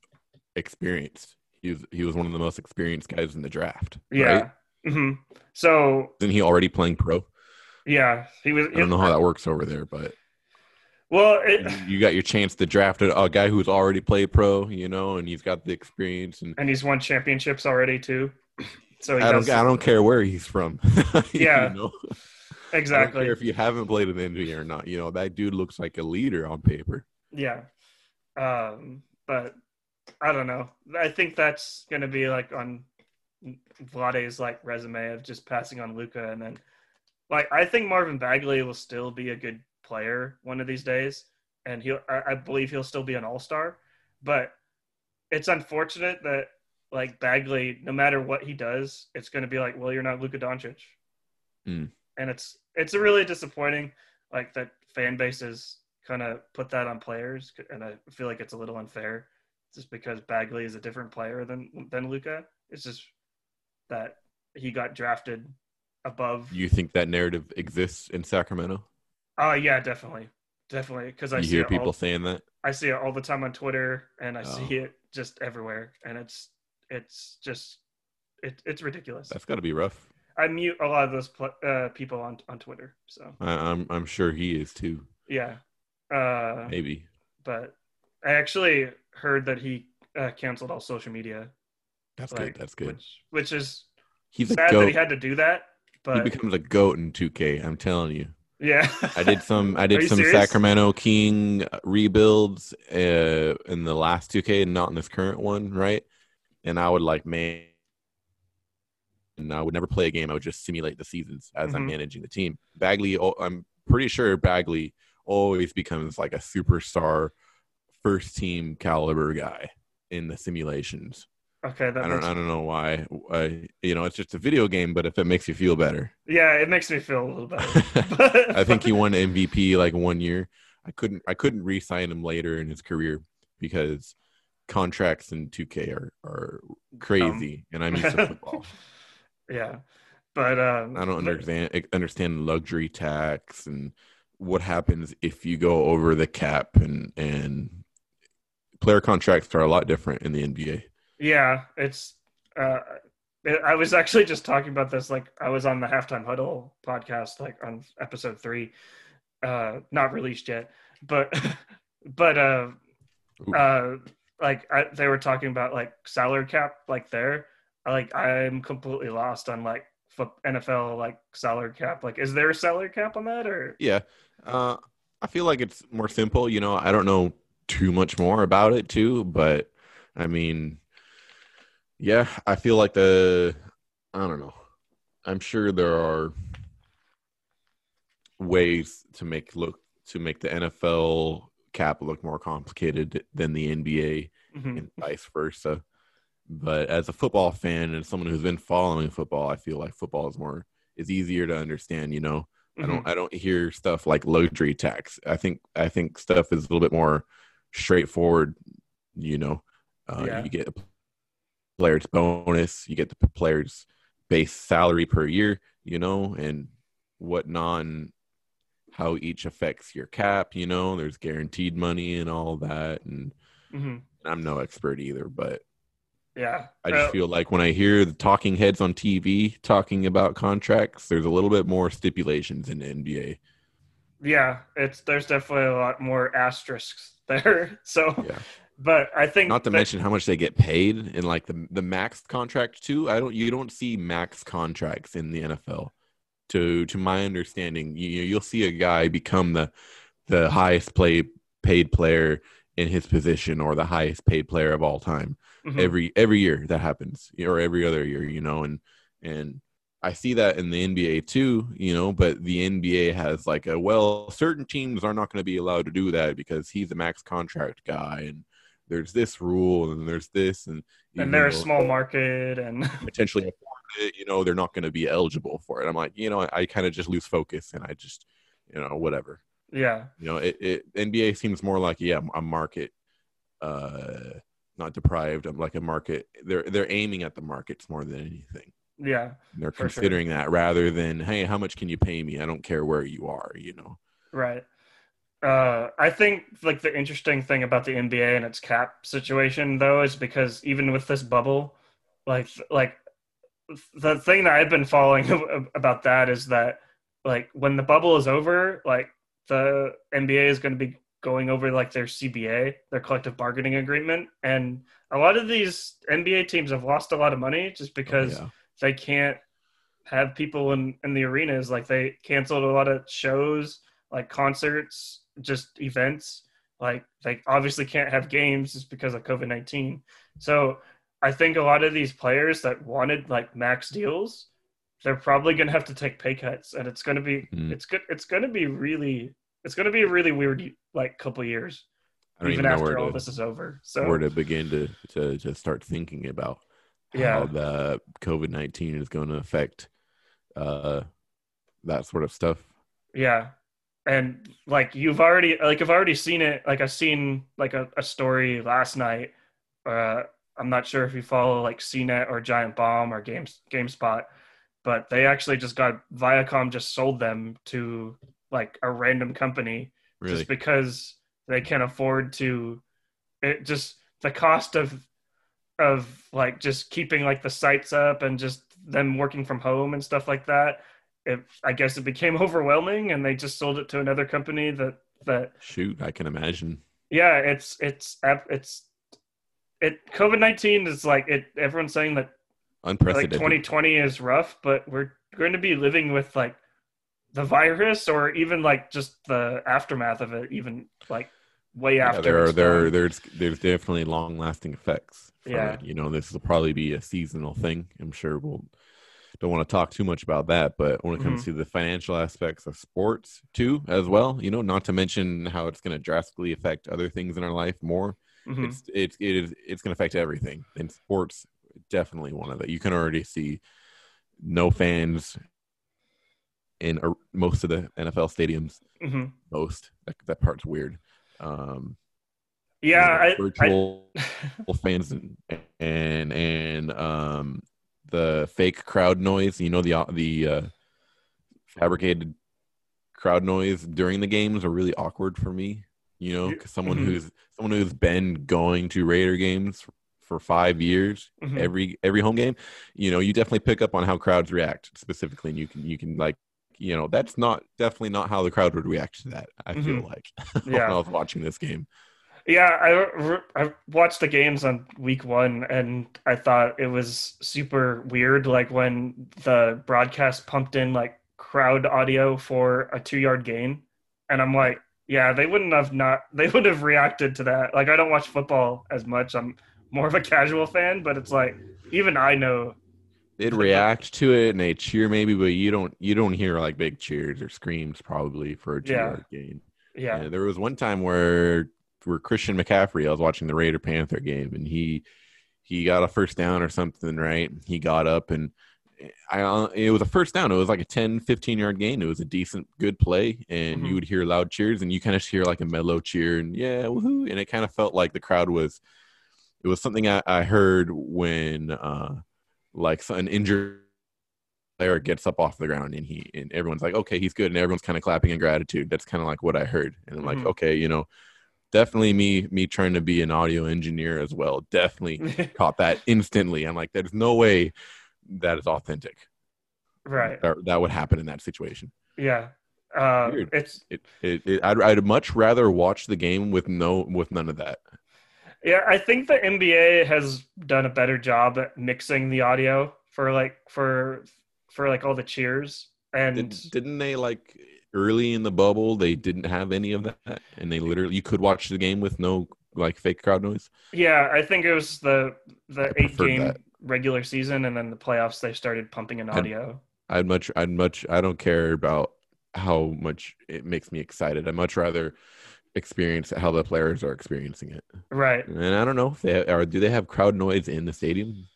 experienced. He was he was one of the most experienced guys in the draft. Yeah. Right? Mm-hmm. So isn't he already playing pro? Yeah, he was. I don't know how that works over there, but well, it, you got your chance to draft a, a, guy who's already played pro, you know, and he's got the experience and and he's won championships already too. So I don't I don't care where he's from. yeah, you know? exactly. if you haven't played an NBA or not, you know that dude looks like a leader on paper. Yeah, um, but I don't know. I think that's gonna be like on Vlade's like resume of just passing on Luka, and then like I think Marvin Bagley will still be a good player one of these days, and he'll I, I believe he'll still be an all star. But it's unfortunate that like Bagley, no matter what he does, it's going to be like, well, you're not Luka Doncic, mm. and it's it's really disappointing. Like that fan bases kind of put that on players, and I feel like it's a little unfair, just because Bagley is a different player than than Luka. It's just that he got drafted above. You think that narrative exists in Sacramento? Oh yeah, definitely, definitely. Because I you hear people all, saying that. I see it all the time on Twitter, and I oh. see it just everywhere, and it's it's just it, it's ridiculous. That's got to be rough. I mute a lot of those uh, people on on Twitter. So I, I'm I'm sure he is too. yeah, uh, Maybe. but I actually heard that he uh, canceled all social media. That's like, good. That's good. Which which is He's sad that he had to do that. But he becomes a goat in 2K. I'm telling you. Yeah, I did some. I did some serious? Sacramento King rebuilds uh, in the last 2K, and not in this current one, right? And I would like man, and I would never play a game. I would just simulate the seasons as I'm Mhm. managing the team. Bagley, oh, I'm pretty sure Bagley always becomes like a superstar, first team caliber guy in the simulations. Okay, that I don't. I don't know why. I, you know, it's just a video game, but if it makes you feel better, yeah, it makes me feel a little better. I think he won MVP like one year. I couldn't I couldn't re-sign him later in his career because contracts in 2K are are crazy, and I'm used to football. yeah, but um, I don't understand understand luxury tax and what happens if you go over the cap and and player contracts are a lot different in the NBA. Yeah, it's. Uh, it, I was actually just talking about this. Like, I was on the halftime huddle podcast, like on episode three, uh, not released yet, but, but, uh, Ooh. uh, like I, they were talking about like salary cap, like there. Like, I'm completely lost on like NFL like salary cap. Like, is there a salary cap on that or? Yeah. Uh, I feel like it's more simple. You know, I don't know too much more about it too, but I mean, yeah, I feel like the, I don't know. I'm sure there are ways to make look to make the NFL cap look more complicated than the NBA Mhm. and vice versa. But as a football fan and someone who's been following football, I feel like football is more is easier to understand. You know, I Mhm. don't I don't hear stuff like luxury tax. I think I think stuff is a little bit more straightforward. You know, uh, Yeah. you get a player's bonus, you get the player's base salary per year. You know, and what non how each affects your cap. You know, there's guaranteed money and all that, and Mhm. I'm no expert either, but Yeah. I just Uh, feel like when I hear the talking heads on TV talking about contracts, there's a little bit more stipulations in the NBA. yeah, it's there's definitely a lot more asterisks there. So, Yeah. But I think Not to that- mention how much they get paid in like the the max contract too. I don't you don't see max contracts in the NFL. To to my understanding, you you'll see a guy become the the highest play paid player in his position or the highest paid player of all time. Mhm. every every year that happens or every other year you know and and i see that in the nba too you know but the nba has like a well certain teams are not going to be allowed to do that because he's a max contract guy and there's this rule and there's this and and they're a small market and potentially afford it you know they're not going to be eligible for it. I'm like you know i, I kind of just lose focus and i just you know whatever. Yeah. You know it, it nba seems more like yeah a market uh not deprived of like a market they're they're aiming at the markets more than anything. Yeah they're For sure. considering that rather than hey how much can you pay me? I don't care where you are you know? Right uh i think like the interesting thing about the nba and its cap situation though is because even with this bubble like like the thing that i've been following about that is that like when the bubble is over like the nba is going to be going over like their cba their collective bargaining agreement and a lot of these nba teams have lost a lot of money just because Oh, yeah. they can't have people in, in the arenas. Like they canceled a lot of shows, like concerts, just events. Like they obviously can't have games just because of COVID nineteen. So I think a lot of these players that wanted like max deals, they're probably gonna have to take pay cuts, and it's gonna be Mm. it's good it's gonna be really it's gonna be a really weird like couple years i don't even even after all to, this is over. So where to begin to, to to start thinking about Yeah. how the covid-19 is going to affect uh that sort of stuff Yeah. And like you've already like I've already seen it like I've seen like a, a story last night. Uh I'm not sure if you follow like CNET or Giant Bomb or Games GameSpot, but they actually just got Viacom just sold them to like a random company really just because they can't afford to it just the cost of of like just keeping like the sites up and just them working from home and stuff like that. It, I guess it became overwhelming, and they just sold it to another company that that Shoot, I can imagine. yeah, it's it's it's it COVID nineteen is like it. Everyone's saying that like Unprecedented. 2020 is rough, but we're going to be living with like the virus or even like just the aftermath of it, even like way yeah, after. there are there there's there's definitely long lasting effects. Yeah. it. you know this will probably be a seasonal thing. I'm sure we'll don't want to talk too much about that, but when it comes Mm-hmm. to the financial aspects of sports too, as well, you know, not to mention how it's going to drastically affect other things in our life more. Mhm. It's it's it is it's going to affect everything, and sports definitely one of it. You can already see no fans in uh, most of the NFL stadiums. Mhm. Most that, that part's weird. Um, Yeah, you know, I, virtual fans and and and um the fake crowd noise you know the the uh fabricated crowd noise during the games are really awkward for me you know 'cause someone Mhm. who's someone who's been going to raider games for five years I, mhm. every every home game you know you definitely pick up on how crowds react specifically and you can you can like you know that's not definitely not how the crowd would react to that i feel Mhm. like when Yeah. i was watching this game Yeah, I, I watched the games on week one and I thought it was super weird. Like when the broadcast pumped in like crowd audio for a two yard gain. And I'm like, yeah, they wouldn't have not, they would have reacted to that. Like I don't watch football as much. I'm more of a casual fan, but it's like, even I know. they'd react to it and they cheer maybe, but you don't you don't hear like big cheers or screams probably for a two Yeah. yard gain. Yeah. And there was one time where where Christian McCaffrey, I was watching the Raider Panther game and he he got a first down or something, right? He got up and I it was a first down. It was like a 10 15 yard gain. It was a decent good play and Mhm. you would hear loud cheers and you kind of hear like a mellow cheer and yeah, woohoo and it kind of felt like the crowd was it was something I, I heard when uh like an injured player gets up off the ground and he and everyone's like okay he's good and everyone's kind of clapping in gratitude that's kind of like what i heard and i'm like Mhm. okay you know definitely me me trying to be an audio engineer as well definitely caught that instantly. I'm like there's no way that is authentic. Right. that, that would happen in that situation. Yeah. Uh, it's, it, it, it I'd, I'd much rather watch the game with no with none of that. Yeah, I think the NBA has done a better job at mixing the audio for like for for like all the cheers and Did, didn't they like early in the bubble they didn't have any of that and they literally you could watch the game with no like fake crowd noise yeah, I think it was the the eight game that. regular season and then the playoffs they started pumping in audio. I'd much, I'd much, I don't care about how much it makes me excited. I'd much rather experience how the players are experiencing it. Right. And I don't know if they are. Do they have crowd noise in the stadium?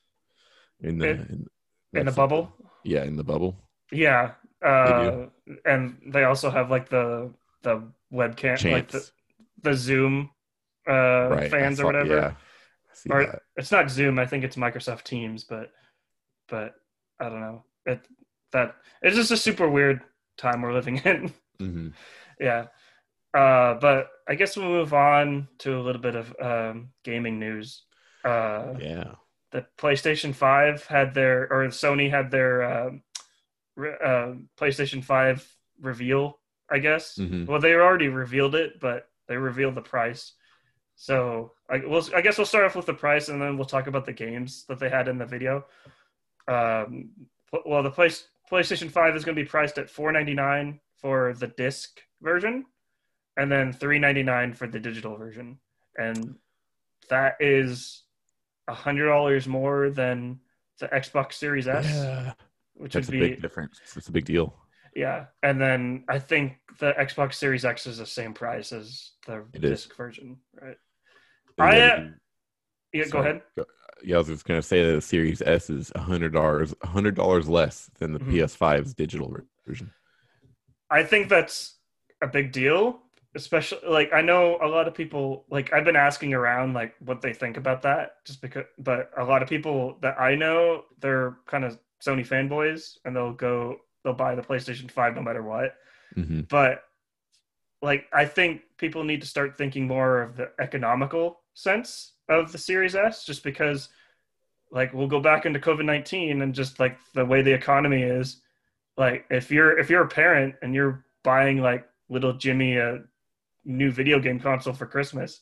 In the In- in, In the bubble. Yeah, in the bubble. Yeah. Uh and they also have like the the webcam like the, the Zoom uh right? Fans or whatever. Yeah, or that. it's not Zoom. I think it's Microsoft Teams, but but I don't know. It that it's just a super weird time we're living in. Mhm. yeah. Uh, but I guess we'll move on to a little bit of um, gaming news. Uh, Yeah, the PlayStation Five had their or Sony had their um, uh, PlayStation Five reveal. I guess. Mhm. Well, they already revealed it, but they revealed the price. So I, we'll, I guess we'll start off with the price, and then we'll talk about the games that they had in the video. Um, well, the place, PlayStation Five is going to be priced at four ninety nine for the disc version, and then three ninety nine for the digital version, and that is a hundred dollars more than the Xbox Series S, yeah. Which That's a would be big difference. It's a big deal. yeah, and then I think the Xbox Series X is the same price as the It is. disc version, right? And I, uh, Yeah, go ahead. Yeah, I was just gonna say that the Series S is a hundred dollars, a hundred dollars less than the Mhm. PS5's digital version. I think that's a big deal, especially like I know a lot of people like I've been asking around like what they think about that just because but a lot of people that I know they're kind of Sony fanboys and they'll go they'll buy the PlayStation 5 no matter what. hmm But like I think people need to start thinking more of the economical sense of the Series S just because like we'll go back into COVID nineteen and just like the way the economy is, like if you're if you're a parent and you're buying like little Jimmy a new video game console for Christmas,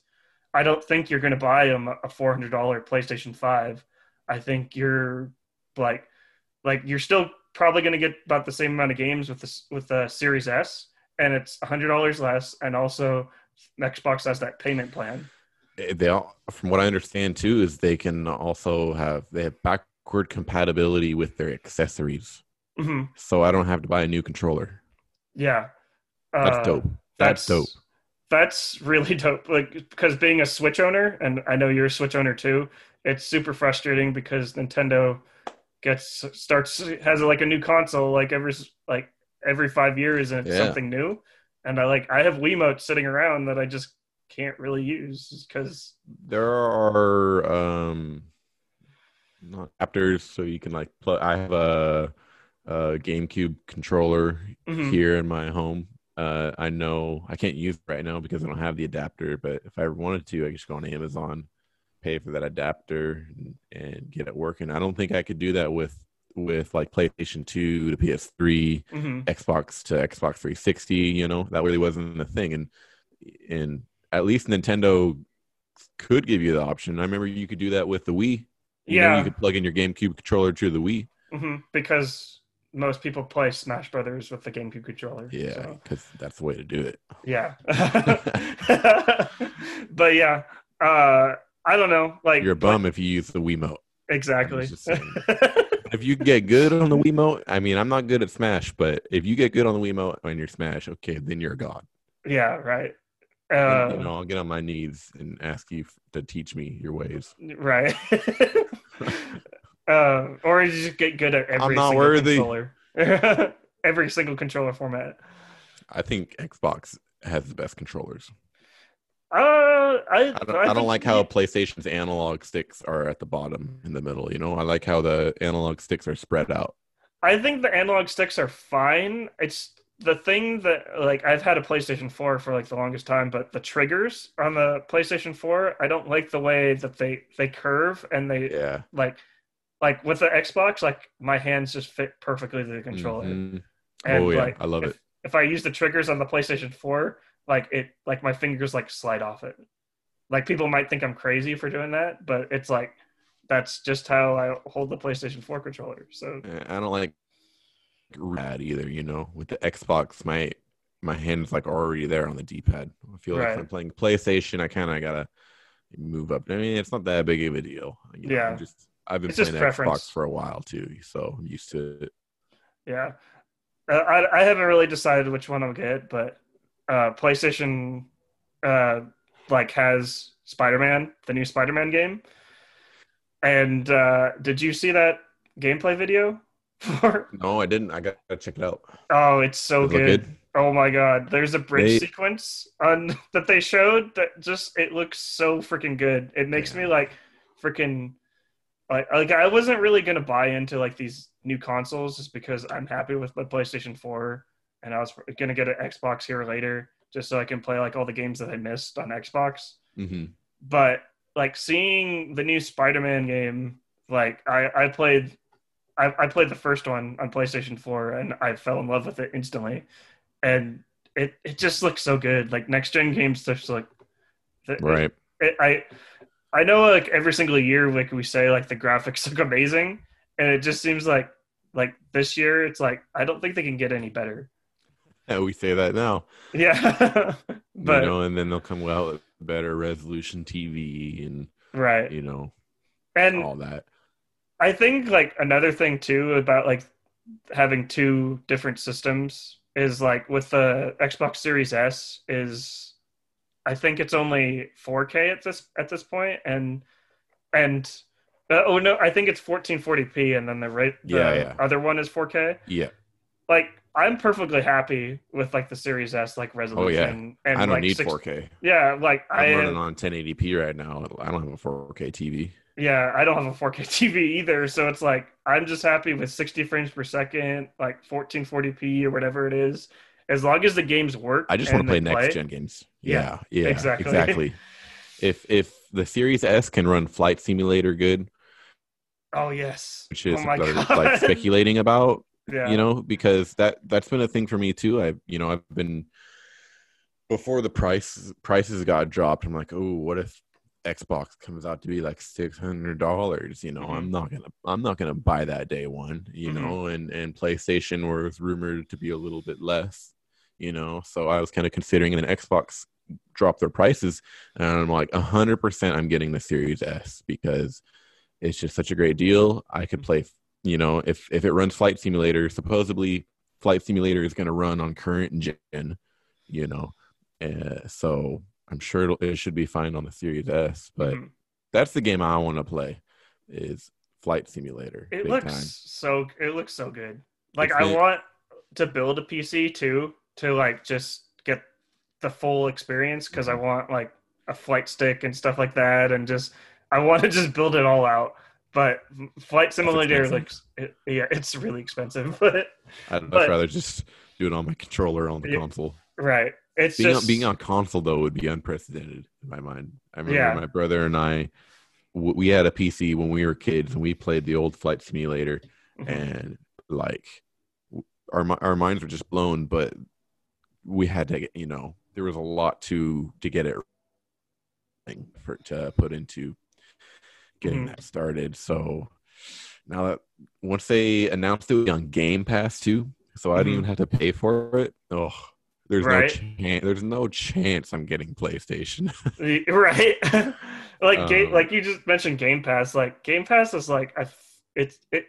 I don't think you're going to buy him a four hundred dollar PlayStation Five. I think you're like like you're still probably going to get about the same amount of games with this with the Series S, and it's hundred dollars less, and also Xbox has that payment plan. Eh, They all, from what I understand too, is they can also have they have backward compatibility with their accessories, hmm so I don't have to buy a new controller. Yeah, That's Uh, dope. That's, dope. That's really dope. Like because being a Switch owner, and I know you're a Switch owner too, it's super frustrating because Nintendo gets starts has like a new console like every like every five years and it's Yeah. something new. And I like I have Wiimotes sitting around that I just can't really use because There are um not adapters, so you can like plug. I have a, a GameCube controller Mhm. here in my home. Uh, I know I can't use it right now because I don't have the adapter, but if I wanted to, I could just go on Amazon, pay for that adapter, and, and get it working. I don't think I could do that with with like PlayStation 2 to PS3, Mhm. Xbox to Xbox 360. You know that really wasn't a thing, and and at least Nintendo could give you the option. I remember you could do that with the Wii. You know, Yeah. you could plug in your GameCube controller to the Wii. hmm because most people play Smash Brothers with the GameCube controller. Yeah, so. because that's the way to do it. Yeah. but yeah, uh, I don't know. Like You're a bum if you use the Wiimote. Exactly. I'm just saying. If you get good on the Wiimote, I mean, I'm not good at Smash, but if you get good on the Wiimote on your Smash, okay, then you're a god. yeah. Right. And, Uh, you know, I'll get on my knees and ask you to teach me your ways. Right. uh, or you just get good at every single worthy. controller. every single controller format. I think Xbox has the best controllers. Uh, I, I don't, I don't like how PlayStation's analog sticks are at the bottom in the middle. You know, I like how the analog sticks are spread out. I think the analog sticks are fine. It's the thing that like I've had a PlayStation 4 for like the longest time, but the triggers on the PlayStation 4, I don't like the way that they they curve and they Yeah. like like with the Xbox, like my hands just fit perfectly to the controller. Mhm. And Oh, yeah. like I love if, it. If I use the triggers on the PlayStation 4, like it like my fingers like slide off it. Like people might think I'm crazy for doing that, but it's like that's just how I hold the PlayStation 4 controller. So I don't like rad either. You know, with the Xbox, my my hand's like already there on the D-pad. I feel like Right. I'm playing PlayStation, I kind of gotta move up. I mean, it's not that big of a deal. You know, Yeah. I'm just I've been It's playing preference. Xbox for a while too, so I'm used to it. Yeah, uh, I I haven't really decided which one I'll get, but uh, PlayStation uh, like has Spider Man, the new Spider Man game. And uh, did you see that gameplay video? For No, I didn't. I gotta check it out. oh, it's so it good. good? Oh my god, there's a bridge They- sequence on that they showed that just it looks so freaking good. It makes Yeah. me like freaking like like I wasn't really gonna buy into like these new consoles just because I'm happy with my PlayStation 4 and I was gonna get an Xbox here later just so I can play like all the games that I missed on Xbox. hmm But like seeing the new Spider-Man game, like I I played I, I played the first one on PlayStation 4 and I fell in love with it instantly. And it, it just looks so good. Like next gen games just like the- Right. it, I I know like every single year like we say like the graphics look amazing and it just seems like like this year it's like I don't think they can get any better. Yeah, we say that now. Yeah. but you know, and then they'll come out with better resolution TV and right. you know And all that. I think like another thing too about like having two different systems is like with the Xbox Series S is I think it's only 4K at this at this point and and uh, oh no I think it's 1440p and then the right the Yeah, yeah. other one is 4K Yeah, like I'm perfectly happy with like the Series S like oh, resolution and Oh, I don't like need six- 4K. yeah like I I'm running on 1080p right now. I don't have a 4K TV. Yeah, I don't have a 4K TV either, so it's like I'm just happy with 60 frames per second, like 1440p or whatever it is, as long as the games work. I just want to play next gen games. Yeah, Yeah, yeah, exactly. exactly. if if the Series S can run Flight Simulator good, Oh yes. which is oh my what I was, God. like speculating about yeah. you know because that that's been a thing for me too i you know i've been before the price prices got dropped i'm like oh what if xbox comes out to be like $600 you know i'm Mhm. not gonna i'm not gonna buy that day one you Mhm. know and and playstation was rumored to be a little bit less you know so i was kind of considering then xbox dropped their prices and i'm like 100% i'm getting the series s because it's just such a great deal i could play you know if if it runs flight simulator supposedly flight simulator is going to run on current gen you know uh, so i'm sure it'll, it should be fine on the series s but Mhm. that's the game i want to play is flight simulator it looks time. so it looks so good. Like It's I want to build a PC too to like just get the full experience because Mm-hmm. I want like a flight stick and stuff like that and just I want to just build it all out. But flight simulator expensive. looks it, yeah, it's really expensive, but i'd much but- rather just do it on my controller on the Yeah. console right. It's being, just on, being on console though would be unprecedented in my mind. I remember Yeah. my brother and I, w- we had a PC when we were kids, and we played the old Flight Simulator, Mhm. and like our our minds were just blown. But we had to, get, you know, there was a lot to to get it thing for to put into getting Mhm. that started. So now that once they announced it on Game Pass too, so I didn't even have to pay for it. Oh, there's Right. no chance. There's no chance I'm getting PlayStation. right like game Um, like you just mentioned game pass like game pass is like I it's it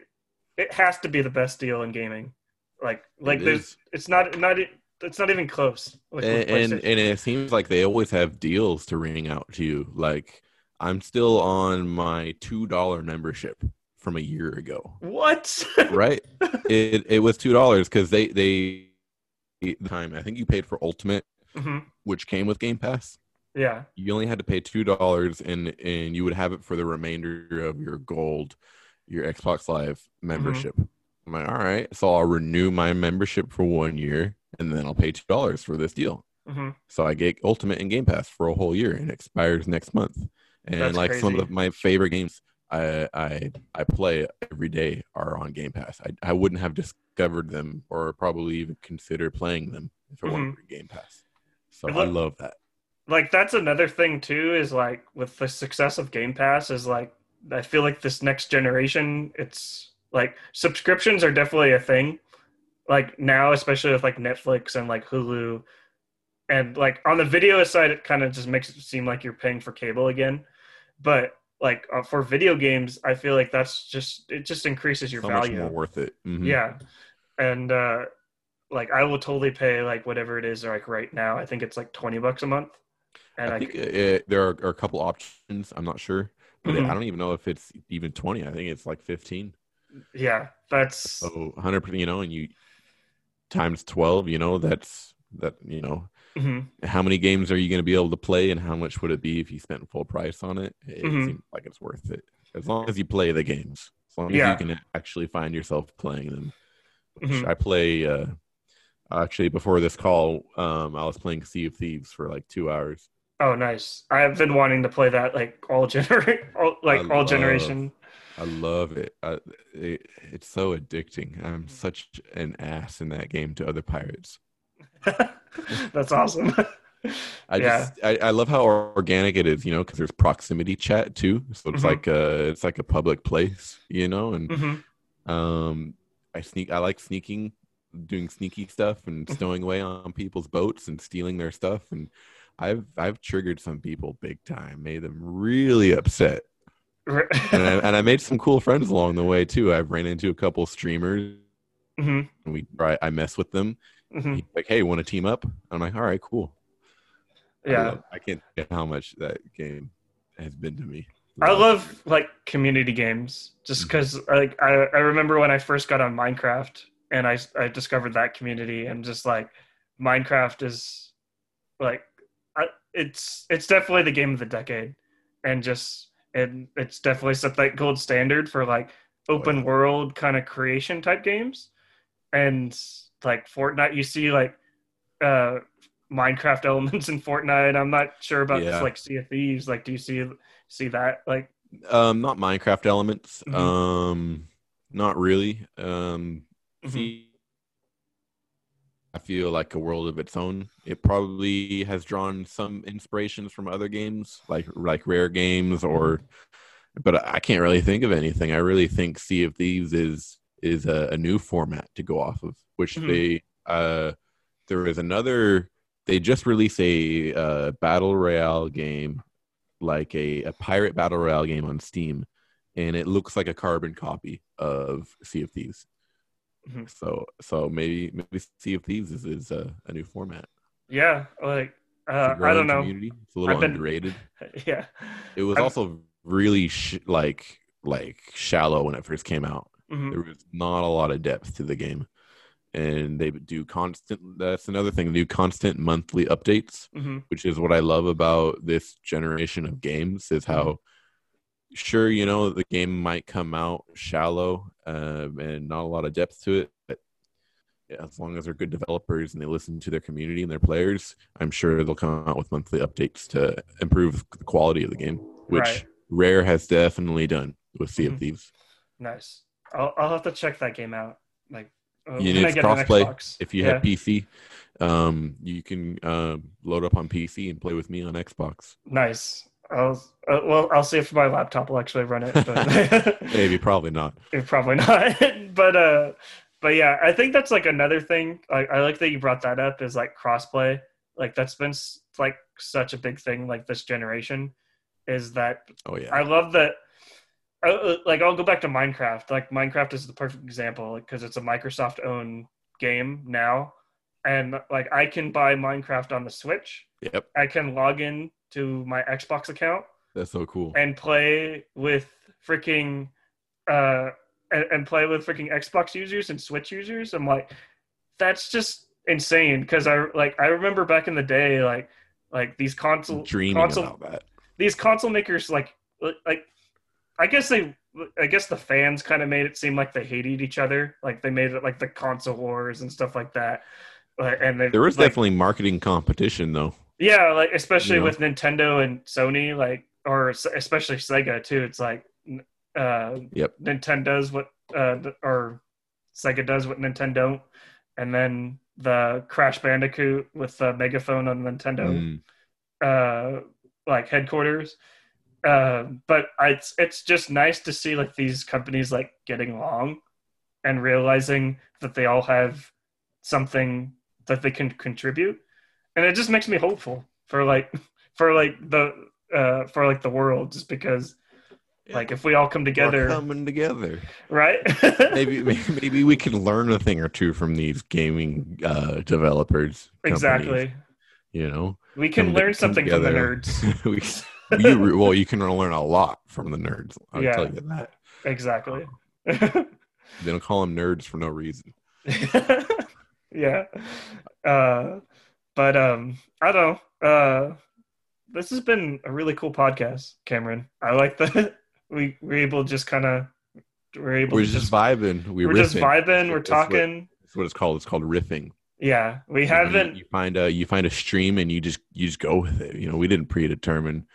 it has to be the best deal in gaming like like It there's is. it's not not it's not even close like, and, and and it seems like they always have deals to ring out to you. Like I'm still on my two dollar membership from a year ago. what? Right? It it was two dollars because they they the time i think you paid for ultimate hmm which came with game pass. Yeah. You only had to pay two dollars and and you would have it for the remainder of your gold your xbox live membership. I'm like all right. So i'll renew my membership for one year and then i'll pay two dollars for this deal. Hmm so i get ultimate and game pass for a whole year and it expires next month and That's like some of my favorite games I, I I play every day are on Game Pass. I, I wouldn't have discovered them or probably even consider playing them if it wasn't mm-hmm. for Game Pass. So I love that. like that's another thing too is like with the success of game pass is like i feel like this next generation it's like subscriptions are definitely a thing like now especially with like netflix and like hulu and like on the video side it kind of just makes it seem like you're paying for cable again but like uh, for video games i feel like that's just it just increases your so much value more worth it. Mhm. yeah and uh like i will totally pay like whatever it is like right now i think it's like 20 bucks a month and I I, think it, there are, are a couple options. I'm not sure, but Mhm. I don't even know if it's even 20. I think it's like 15. yeah that's So 100, you know, and you times 12, you know, that's that, you know, mhm. how many games are you going to be able to play and how much would it be if you spent full price on it it Mhm. seems like it's worth it as long as you play the games as long as Yeah. you can actually find yourself playing them which Mhm. i play uh actually before this call um i was playing sea of thieves for like two hours oh nice i've been wanting to play that like all gener all, like I all love- generation i love it. I, it it's so addicting i'm such an ass in that game to other pirates that's awesome I Yeah. just I, I love how organic it is, you know, because there's proximity chat too. So it's Mhm. like a it's like a public place, you know, and Mhm. um I sneak I like sneaking, doing sneaky stuff and Mhm. stowing away on people's boats and stealing their stuff. And I've I've triggered some people big time, made them really upset. And I, and I made some cool friends along the way too. I've ran into a couple streamers Mhm. and we I, I mess with them. Mhm. Like, hey, want to team up? I'm like, all right, cool. I, yeah love- I can't get how much that game has been to me. I love like community games just because like I, I remember when I first got on Minecraft and I, I discovered that community and just like Minecraft is like I, it's it's definitely the game of the decade and just and it's definitely set that gold standard for like open yeah. world kind of creation type games and like Fortnite you see like uh Minecraft elements in Fortnite I'm not sure about Yeah. like Sea of Thieves like do you see see that like Um, not Minecraft elements. Mhm. Um, not really. Um, Mhm. see, I feel like a world of its own. It probably has drawn some inspirations from other games, like like rare games, or. But I can't really think of anything. I really think Sea of Thieves is is a, a new format to go off of, which Mhm. they uh, there is another. They just released a uh, battle royale game, like a, a pirate battle royale game on Steam, and it looks like a carbon copy of Sea of Thieves. Mhm. So so maybe maybe Sea of Thieves is, is a, a new format. Yeah, like uh, I don't know. Community. It's a little been- underrated. yeah, It was I've- also really sh- like like shallow when it first came out. Mhm. There was not a lot of depth to the game, and they do constant. That's another thing. They do constant monthly updates, Mhm. which is what I love about this generation of games. Is how sure you know the game might come out shallow um, and not a lot of depth to it, but yeah, as long as they're good developers and they listen to their community and their players, I'm sure they'll come out with monthly updates to improve the quality of the game, which Right. Rare has definitely done with Sea Mhm. of Thieves. nice. I'll I'll have to check that game out. Like uh, You when know, I it's get an crossplay. If you yeah. have PC, um, you can uh, load up on PC and play with me on Xbox. nice. I'll uh, well, I'll see if my laptop will actually run it. But Maybe, probably not. Probably not. but uh but yeah, I think that's like another thing. I, I like that you brought that up is like crossplay. Like that's been like such a big thing like this generation is that Oh yeah, I love that I, uh, like I'll go back to Minecraft. Like Minecraft is the perfect example because it's a Microsoft owned game now and like I can buy Minecraft on the Switch. yep, I can log in to my Xbox account that's so cool. and play with freaking uh and, and play with freaking Xbox users and Switch users. I'm like, that's just insane because I like I remember back in the day like like these console Dreaming console about that. these console makers like like I guess they I guess the fans kind of made it seem like they hated each other. Like they made it like the console wars and stuff like that. And they, There was like, definitely marketing competition though. yeah, like especially You know? with Nintendo and Sony, like or especially Sega too. It's like uh, Yep. Nintendo does what uh, or Sega does what Nintendo, and then the Crash Bandicoot with the megaphone on Nintendo Mm, uh, like headquarters. Uh, but I, it's it's just nice to see like these companies like getting along and realizing that they all have something that they can contribute, and it just makes me hopeful for like for like the uh, for like the world, just because like if we all come we're together, coming together. right? Maybe maybe we can learn a thing or two from these gaming uh, developers. companies, exactly. you know, We can learn come something from the together. nerds. you re- well, you can learn a lot from the nerds. I'll Yeah. tell you that. Exactly. They don't call them nerds for no reason. yeah. Uh, but um, I don't know. Uh, this has been a really cool podcast, Cameron. I like that we we're able to just kind of we're able We're to just vibing. We we're just vibing. We're That's what- talking. That's what it's called. It's called riffing. Yeah, we You haven't. You find a you find a stream and you just you just go with it. You know, we didn't predetermine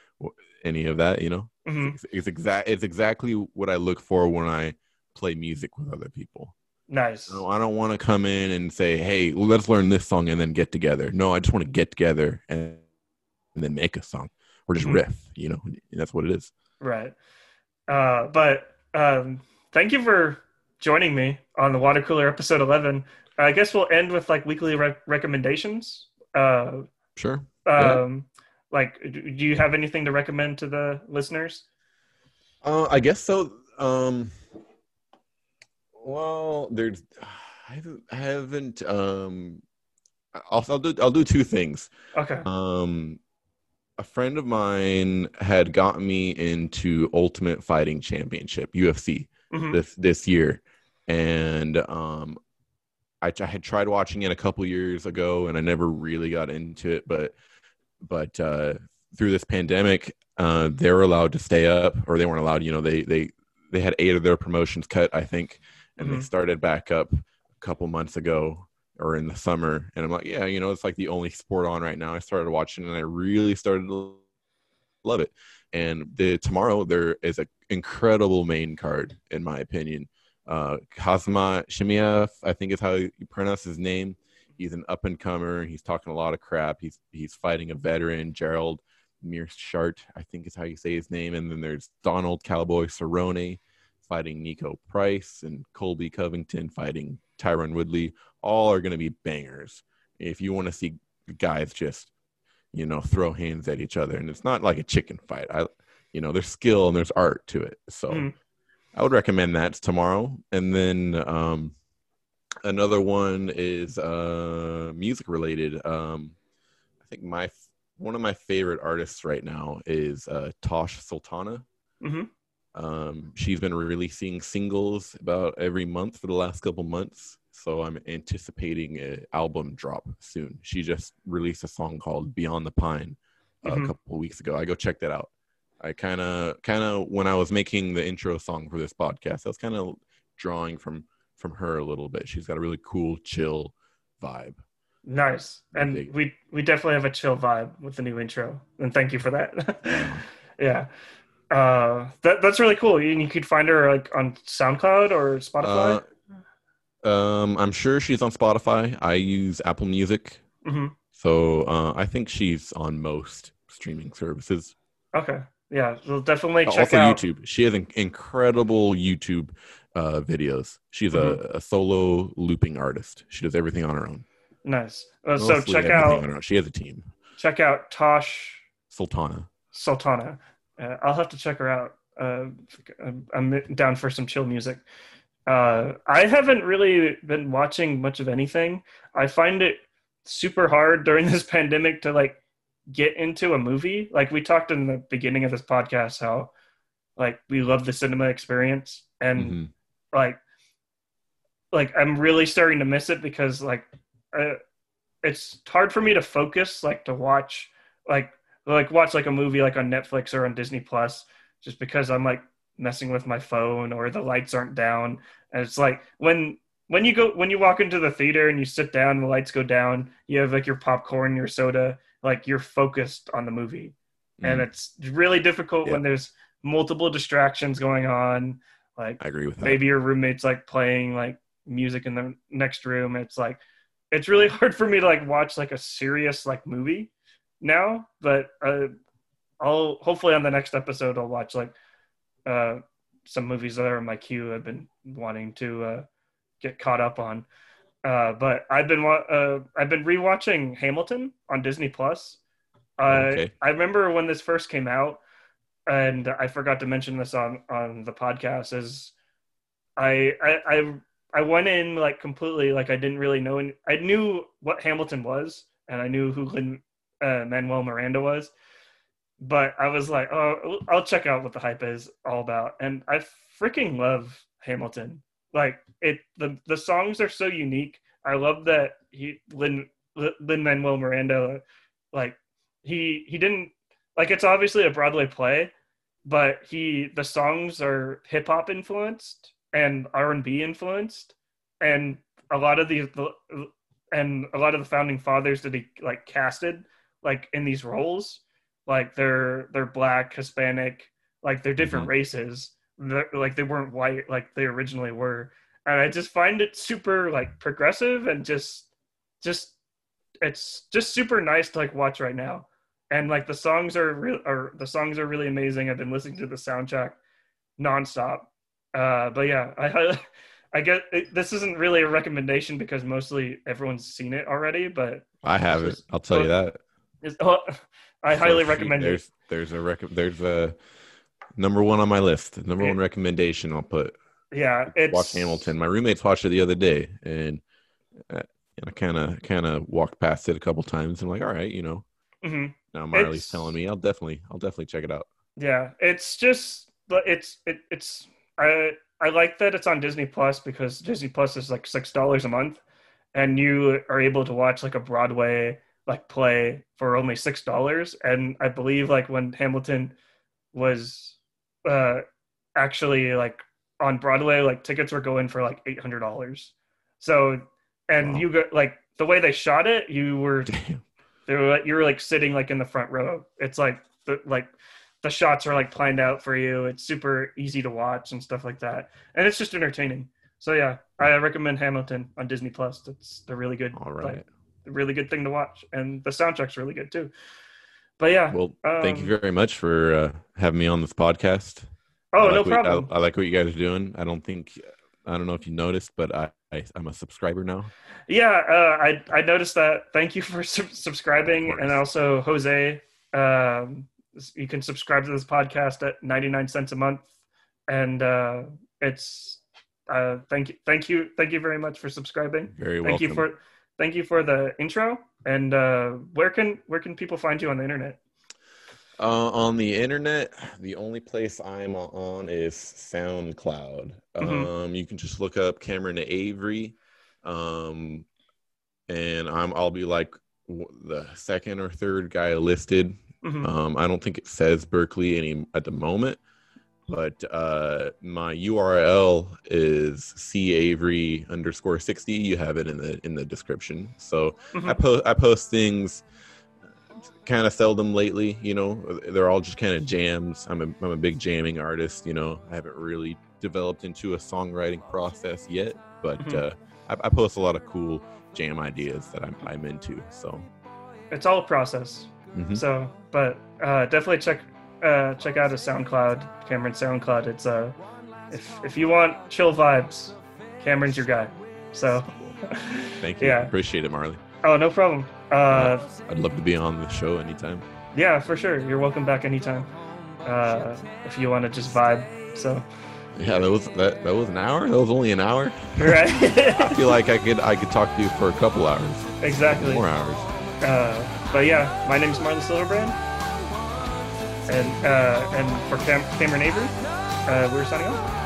any of that. You know, mhm, it's, it's exact. It's exactly what I look for when I play music with other people. Nice. No, I don't want to come in and say, "Hey, let's learn this song and then get together." No, I just want to get together and, and then make a song or just Mhm. riff. You know, and that's what it is. Right. Uh, but um, thank you for joining me on the water cooler episode 11. I guess we'll end with like weekly rec- recommendations. Uh, Sure. Yeah. Like, do you have anything to recommend to the listeners? Uh, I guess so. Um, well, there's I haven't, I haven't um, I'll, I'll do I'll do two things. Okay. Um, a friend of mine had gotten me into Ultimate Fighting Championship UFC Mhm. this this year, and um, I, I had tried watching it a couple years ago, and I never really got into it. But but uh, through this pandemic, uh, they were allowed to stay up, or they weren't allowed. You know, they they they had eight of their promotions cut, I think, and they Mhm. started back up a couple months ago or in the summer. And I'm like, yeah, you know, it's like the only sport on right now. I started watching, and I really started to love it. And the tomorrow there is an incredible main card, in my opinion. Uh, Kazma Chimaev, I think is how you pronounce his name. He's an up and comer. He's talking a lot of crap. He's he's fighting a veteran, Gerald Meerschaert, I think is how you say his name. And then there's Donald Cowboy Cerrone fighting Niko Price and Colby Covington fighting Tyron Woodley. All are going to be bangers. If you want to see guys just, you know, throw hands at each other, and it's not like a chicken fight. I, you know, there's skill and there's art to it. So mm. I would recommend that tomorrow. And then um, another one is uh, music related. Um, I think my one of my favorite artists right now is uh, Tash Sultana. Mm-hmm. Um, she's been releasing singles about every month for the last couple months, so I'm anticipating an album drop soon. She just released a song called "Beyond the Pine" uh, mm-hmm. a couple weeks ago. I go check that out. I kind of, kind of, when I was making the intro song for this podcast, I was kind of drawing from from her a little bit. She's got a really cool, chill vibe. Nice, and we we definitely have a chill vibe with the new intro, and thank you for that. yeah, uh, that that's really cool. You, you could find her like on SoundCloud or Spotify. Uh, um, I'm sure she's on Spotify. I use Apple Music, mm-hmm. so uh, I think she's on most streaming services. Okay, yeah, we'll definitely check also out YouTube. She has an incredible YouTube uh, videos. She's mm-hmm. a, a, solo looping artist. She does everything on her own. Nice. Uh, so check out. She has a team. Check out Tash Sultana. Sultana. Uh, I'll have to check her out. Uh, I'm down for some chill music. Uh, I haven't really been watching much of anything. I find it super hard during this pandemic to like get into a movie. Like we talked in the beginning of this podcast, how like we love the cinema experience, and mm-hmm. Like like I'm really starting to miss it because like uh, it's hard for me to focus, like to watch, like like watch like a movie like on Netflix or on Disney Plus, just because I'm like messing with my phone or the lights aren't down, and it's like when when you go when you walk into the theater and you sit down and the lights go down, you have like your popcorn, your soda, like you're focused on the movie, mm. and it's really difficult yeah. when there's multiple distractions going on. Like I agree with that. Maybe your roommate's like playing like music in the next room. It's like it's really hard for me to like watch like a serious like movie now, but uh, I'll hopefully on the next episode I'll watch like uh, some movies that are in my queue. I've been wanting to uh, get caught up on. Uh, but I've been uh, I've been rewatching Hamilton on Disney Plus. okay. I remember when this first came out, and I forgot to mention this on on the podcast. Is I I, I I went in like completely like I didn't really know. I knew what Hamilton was, and I knew who Lin uh, Manuel Miranda was, but I was like, oh, I'll check out what the hype is all about. And I freaking love Hamilton. Like it, the the songs are so unique. I love that he Lin Lin Manuel Miranda, like he he didn't like it's obviously a Broadway play, but he the songs are hip hop influenced and R&B influenced. And a lot of these and a lot of the founding fathers that he like casted like in these roles like they're they're black hispanic like they're different mm-hmm. races. They're, like they weren't white like they originally were. And i just find it super like progressive and just just it's just super nice to like watch right now and like the songs are real or the songs are really amazing i've been listening to the soundtrack nonstop uh, but yeah, I I get it, this isn't really a recommendation because mostly everyone's seen it already. But I have it. I'll tell you that. Oh, I highly recommend there's, it. There's a rec- There's a number one on my list. Number one recommendation. I'll put. Yeah, it's watch Hamilton. My roommates watched it the other day, and uh, I kind of kind of walked past it a couple times. I'm like, all right, you know. Mm-hmm. Now Marley's it's, telling me, I'll definitely, I'll definitely check it out. Yeah, it's just, it's it, it's I I like that it's on Disney Plus because Disney Plus is like six dollars a month, and you are able to watch like a Broadway like play for only six dollars. And I believe like when Hamilton was uh actually like on Broadway, like tickets were going for like eight hundred dollars. So and wow. you got like the way they shot it, you were Damn. They were like you were like sitting like in the front row. It's like the like the shots are like planned out for you. It's super easy to watch and stuff like that, and it's just entertaining. So yeah, I recommend Hamilton on Disney Plus. It's a really good, All right. like, really good thing to watch, and the soundtrack's really good too. But yeah, Well, thank you um, very much for uh, having me on this podcast. oh like no what- problem. I, I like what you guys are doing. I don't think I don't know if you noticed, but I, I I'm a subscriber now. Yeah, uh, I I noticed that. Thank you for sub- subscribing, and also Jose. Um, you can subscribe to this podcast at ninety nine cents a month, and uh, it's uh, thank you, thank you, thank you very much for subscribing. Very Thank welcome. you for thank you for the intro. And uh, where can where can people find you on the internet? Uh, on the internet, the only place I'm on is SoundCloud. Mhm. Um, you can just look up Cameron Avery, um, and I'm I'll be like the second or third guy listed. Mhm. Um, I don't think it says Berkeley any at the moment, but uh, my URL is c avery underscore sixty. You have it in the in the description. So I Mhm. post I post things kind of seldom lately. You know, they're all just kind of jams. I'm a I'm a big jamming artist. You know, I haven't really developed into a songwriting process yet, but Mhm. uh, I, I post a lot of cool jam ideas that I'm I'm into. So. It's all a process. mhm. So, but uh, definitely check uh, check out his SoundCloud, Cameron SoundCloud. It's uh, if if you want chill vibes, Cameron's your guy. So, Thank you. Yeah. Appreciate it, Marley. Oh, no problem. Uh, I'd love to be on the show anytime. yeah, for sure. You're welcome back anytime. Uh, if you want to just vibe. So, Yeah, that was that, that was an hour. That was only an hour. Right. I feel like I could I could talk to you for a couple hours, exactly. more hours. Uh, but yeah, my name is Marlon Silverbrand, and uh, and for Cam- Cameron Avery, uh, we're signing off.